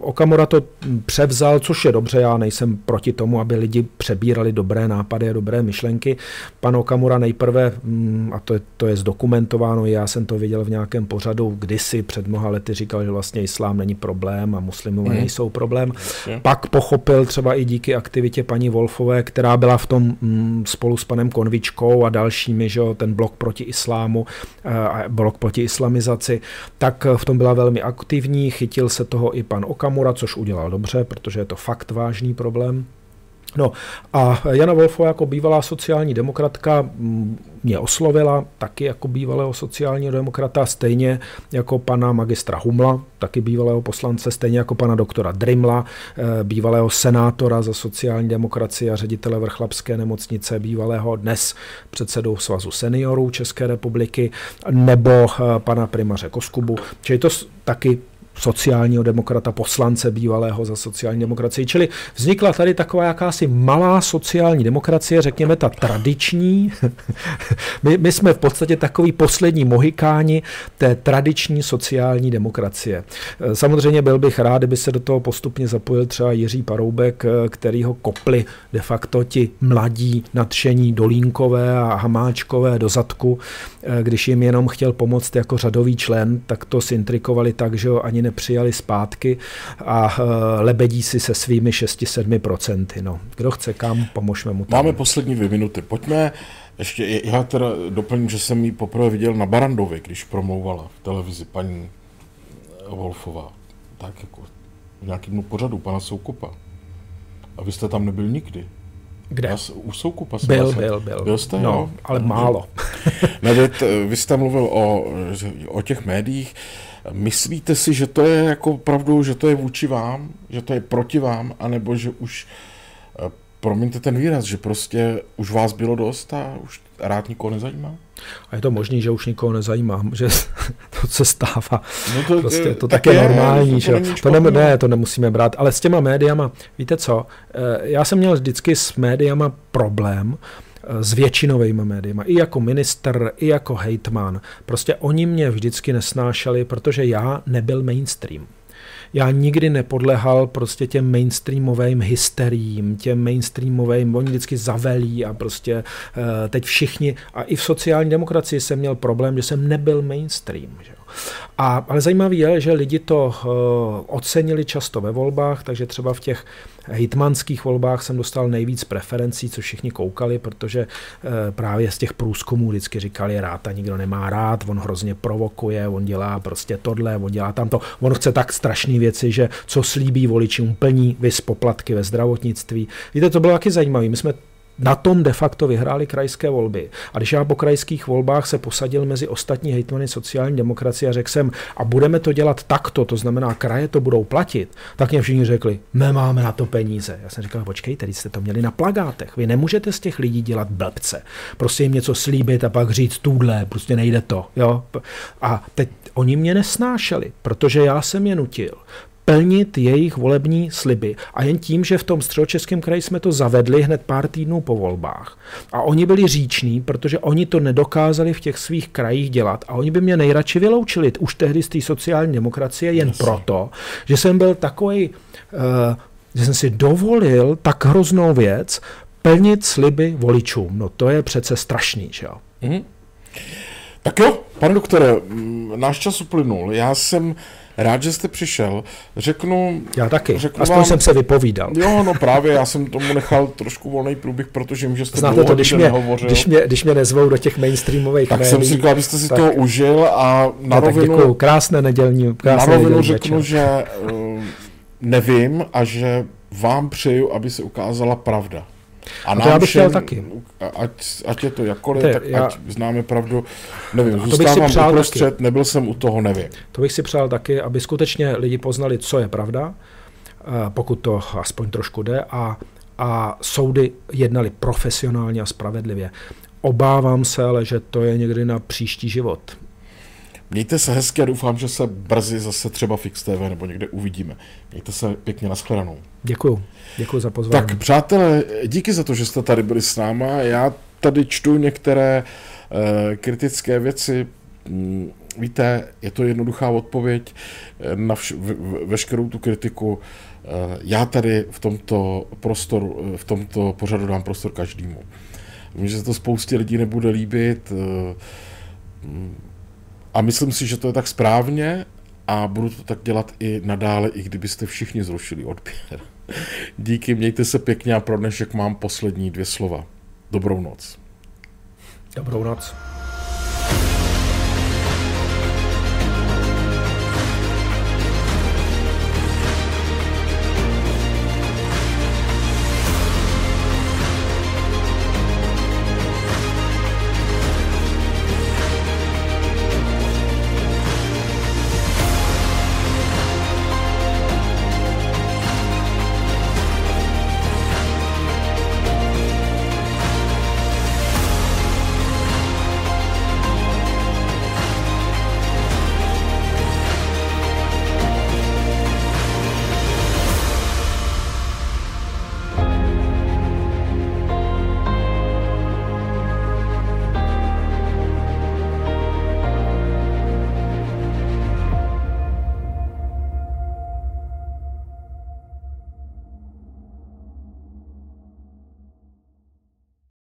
S2: Okamura to převzal, což je dobře, já nejsem proti tomu, aby lidi přebírali dobré nápady a dobré myšlenky. Pan Okamura nejprve, mm, a to je, to je zdokumentováno, já jsem to viděl v nějakém pořadu, kdysi před mnoha lety říkal, že vlastně islám není problém a muslimové mm. nejsou problém. Je. Pak pochopil třeba i díky aktivitě paní Wolfové, která byla v tom mm, spolu s panem Konvičkou a dalšími, že ten blok proti islámu eh, a blok proti islamizaci, tak v tom byla velmi aktivní, chytil se toho i pan Okamura, což udělal dobře, protože je to fakt vážný problém. No a Jana Wolfová jako bývalá sociální demokratka mě oslovila taky jako bývalého sociálního demokrata, stejně jako pana magistra Humla, taky bývalého poslance, stejně jako pana doktora Drimla, eh, bývalého senátora za sociální demokracii a ředitele Vrchlabské nemocnice, bývalého dnes předsedou Svazu seniorů České republiky, nebo eh, pana primaře Koskubu. Čili to taky sociálního demokrata, poslance bývalého za sociální demokracii. Čili vznikla tady taková jakási malá sociální demokracie, řekněme ta tradiční. my, my jsme v podstatě takový poslední mohikáni té tradiční sociální demokracie. Samozřejmě byl bych rád, kdyby se do toho postupně zapojil třeba Jiří Paroubek, který ho kopli de facto ti mladí nadšení Dolínkové a Hamáčkové do zadku, když jim jenom chtěl pomoct jako řadový člen, tak to sintrikovali tak, že ho ani nepřijali zpátky a eh, lebedí si se svými 6-7%. No, kdo chce kam, pomožme mu
S1: tam. Máme poslední dvě minuty, pojďme. Ještě já teda doplním, že jsem ji poprvé viděl na Barandovi, když promlouvala v televizi paní Wolfová. Tak jako v nějakém pořadu pana Soukupa. A vy jste tam nebyl nikdy.
S2: Kde?
S1: Vás, u Soukupa
S2: byl, byl, byl, byl.
S1: Byl jste,
S2: no, jo? ale málo.
S1: ne, vy, vy jste mluvil o, o těch médiích. Myslíte si, že to je jako pravdou, že to je vůči vám, že to je proti vám, anebo že už eh, promiňte ten výraz, že prostě už vás bylo dost a už rád nikoho nezajímá?
S2: A je to možné, že už nikoho nezajímá, že to se stává. No to, prostě, to tak,
S1: tak
S2: je, normální. Že? To, to ne, ne, to nemusíme brát. Ale s těma médiama, víte co, eh, já jsem měl vždycky s médiama problém, s většinovými médiama, i jako minister, i jako hejtman. Prostě oni mě vždycky nesnášeli, protože já nebyl mainstream já nikdy nepodlehal prostě těm mainstreamovým hysteriím, těm mainstreamovým, oni vždycky zavelí a prostě uh, teď všichni, a i v sociální demokracii jsem měl problém, že jsem nebyl mainstream. Že? A, ale zajímavé je, že lidi to uh, ocenili často ve volbách, takže třeba v těch hitmanských volbách jsem dostal nejvíc preferencí, co všichni koukali, protože uh, právě z těch průzkumů vždycky říkali, rád a nikdo nemá rád, on hrozně provokuje, on dělá prostě tohle, on dělá tamto, on chce tak strašné věci, že co slíbí voličům plní, vys poplatky ve zdravotnictví. Víte, to bylo taky zajímavé. My jsme na tom de facto vyhráli krajské volby. A když já po krajských volbách se posadil mezi ostatní hejtmany sociální demokracie a řekl jsem, a budeme to dělat takto, to znamená, kraje to budou platit, tak mě všichni řekli, nemáme na to peníze. Já jsem říkal, počkejte, teď jste to měli na plagátech. Vy nemůžete z těch lidí dělat blbce. Prostě jim něco slíbit a pak říct tuhle, prostě nejde to. Jo? A teď oni mě nesnášeli, protože já jsem je nutil plnit jejich volební sliby. A jen tím, že v tom středočeském kraji jsme to zavedli hned pár týdnů po volbách. A oni byli říční, protože oni to nedokázali v těch svých krajích dělat. A oni by mě nejradši vyloučili už tehdy z té sociální demokracie jen Jasně. proto, že jsem byl takový, uh, že jsem si dovolil tak hroznou věc plnit sliby voličům. No to je přece strašný, že jo? Mm.
S1: Tak jo, pane doktore, náš čas uplynul. Já jsem Rád, že jste přišel. Řeknu...
S2: Já taky. Řeknu Aspoň vám, jsem se vypovídal.
S1: Jo, no právě, já jsem tomu nechal trošku volný průběh, protože vím, že jste
S2: Znáte to, když mě, když, mě, když mě nezvou do těch mainstreamových
S1: Tak médií, jsem si říkal, abyste si tak, toho užil a na
S2: no,
S1: rovinu...
S2: děkuju, krásné nedělní, krásné
S1: Na rovinu řeknu, večer. že uh, nevím a že vám přeju, aby se ukázala pravda.
S2: A, a to já bych chtěl taky.
S1: Ať, ať je to jakkoliv, Te, tak já, ať známe pravdu. Nevím, zůstávám uprostřed, taky. nebyl jsem u toho, nevím.
S2: To bych si přál taky, aby skutečně lidi poznali, co je pravda, eh, pokud to aspoň trošku jde, a, a soudy jednali profesionálně a spravedlivě. Obávám se ale, že to je někdy na příští život.
S1: Mějte se hezky a doufám, že se brzy zase třeba Fix TV nebo někde uvidíme. Mějte se pěkně nashledanou.
S2: Děkuju. Děkuji za pozvání.
S1: Tak přátelé, díky za to, že jste tady byli s náma. Já tady čtu některé uh, kritické věci. Mm, víte, je to jednoduchá odpověď eh, na vš- v- veškerou tu kritiku. Uh, já tady v tomto prostoru, v tomto pořadu dám prostor každému. Vím, že se to spoustě lidí nebude líbit, uh, a myslím si, že to je tak správně a budu to tak dělat i nadále, i kdybyste všichni zrušili odběr. Díky, mějte se pěkně a pro dnešek mám poslední dvě slova. Dobrou noc.
S2: Dobrou noc.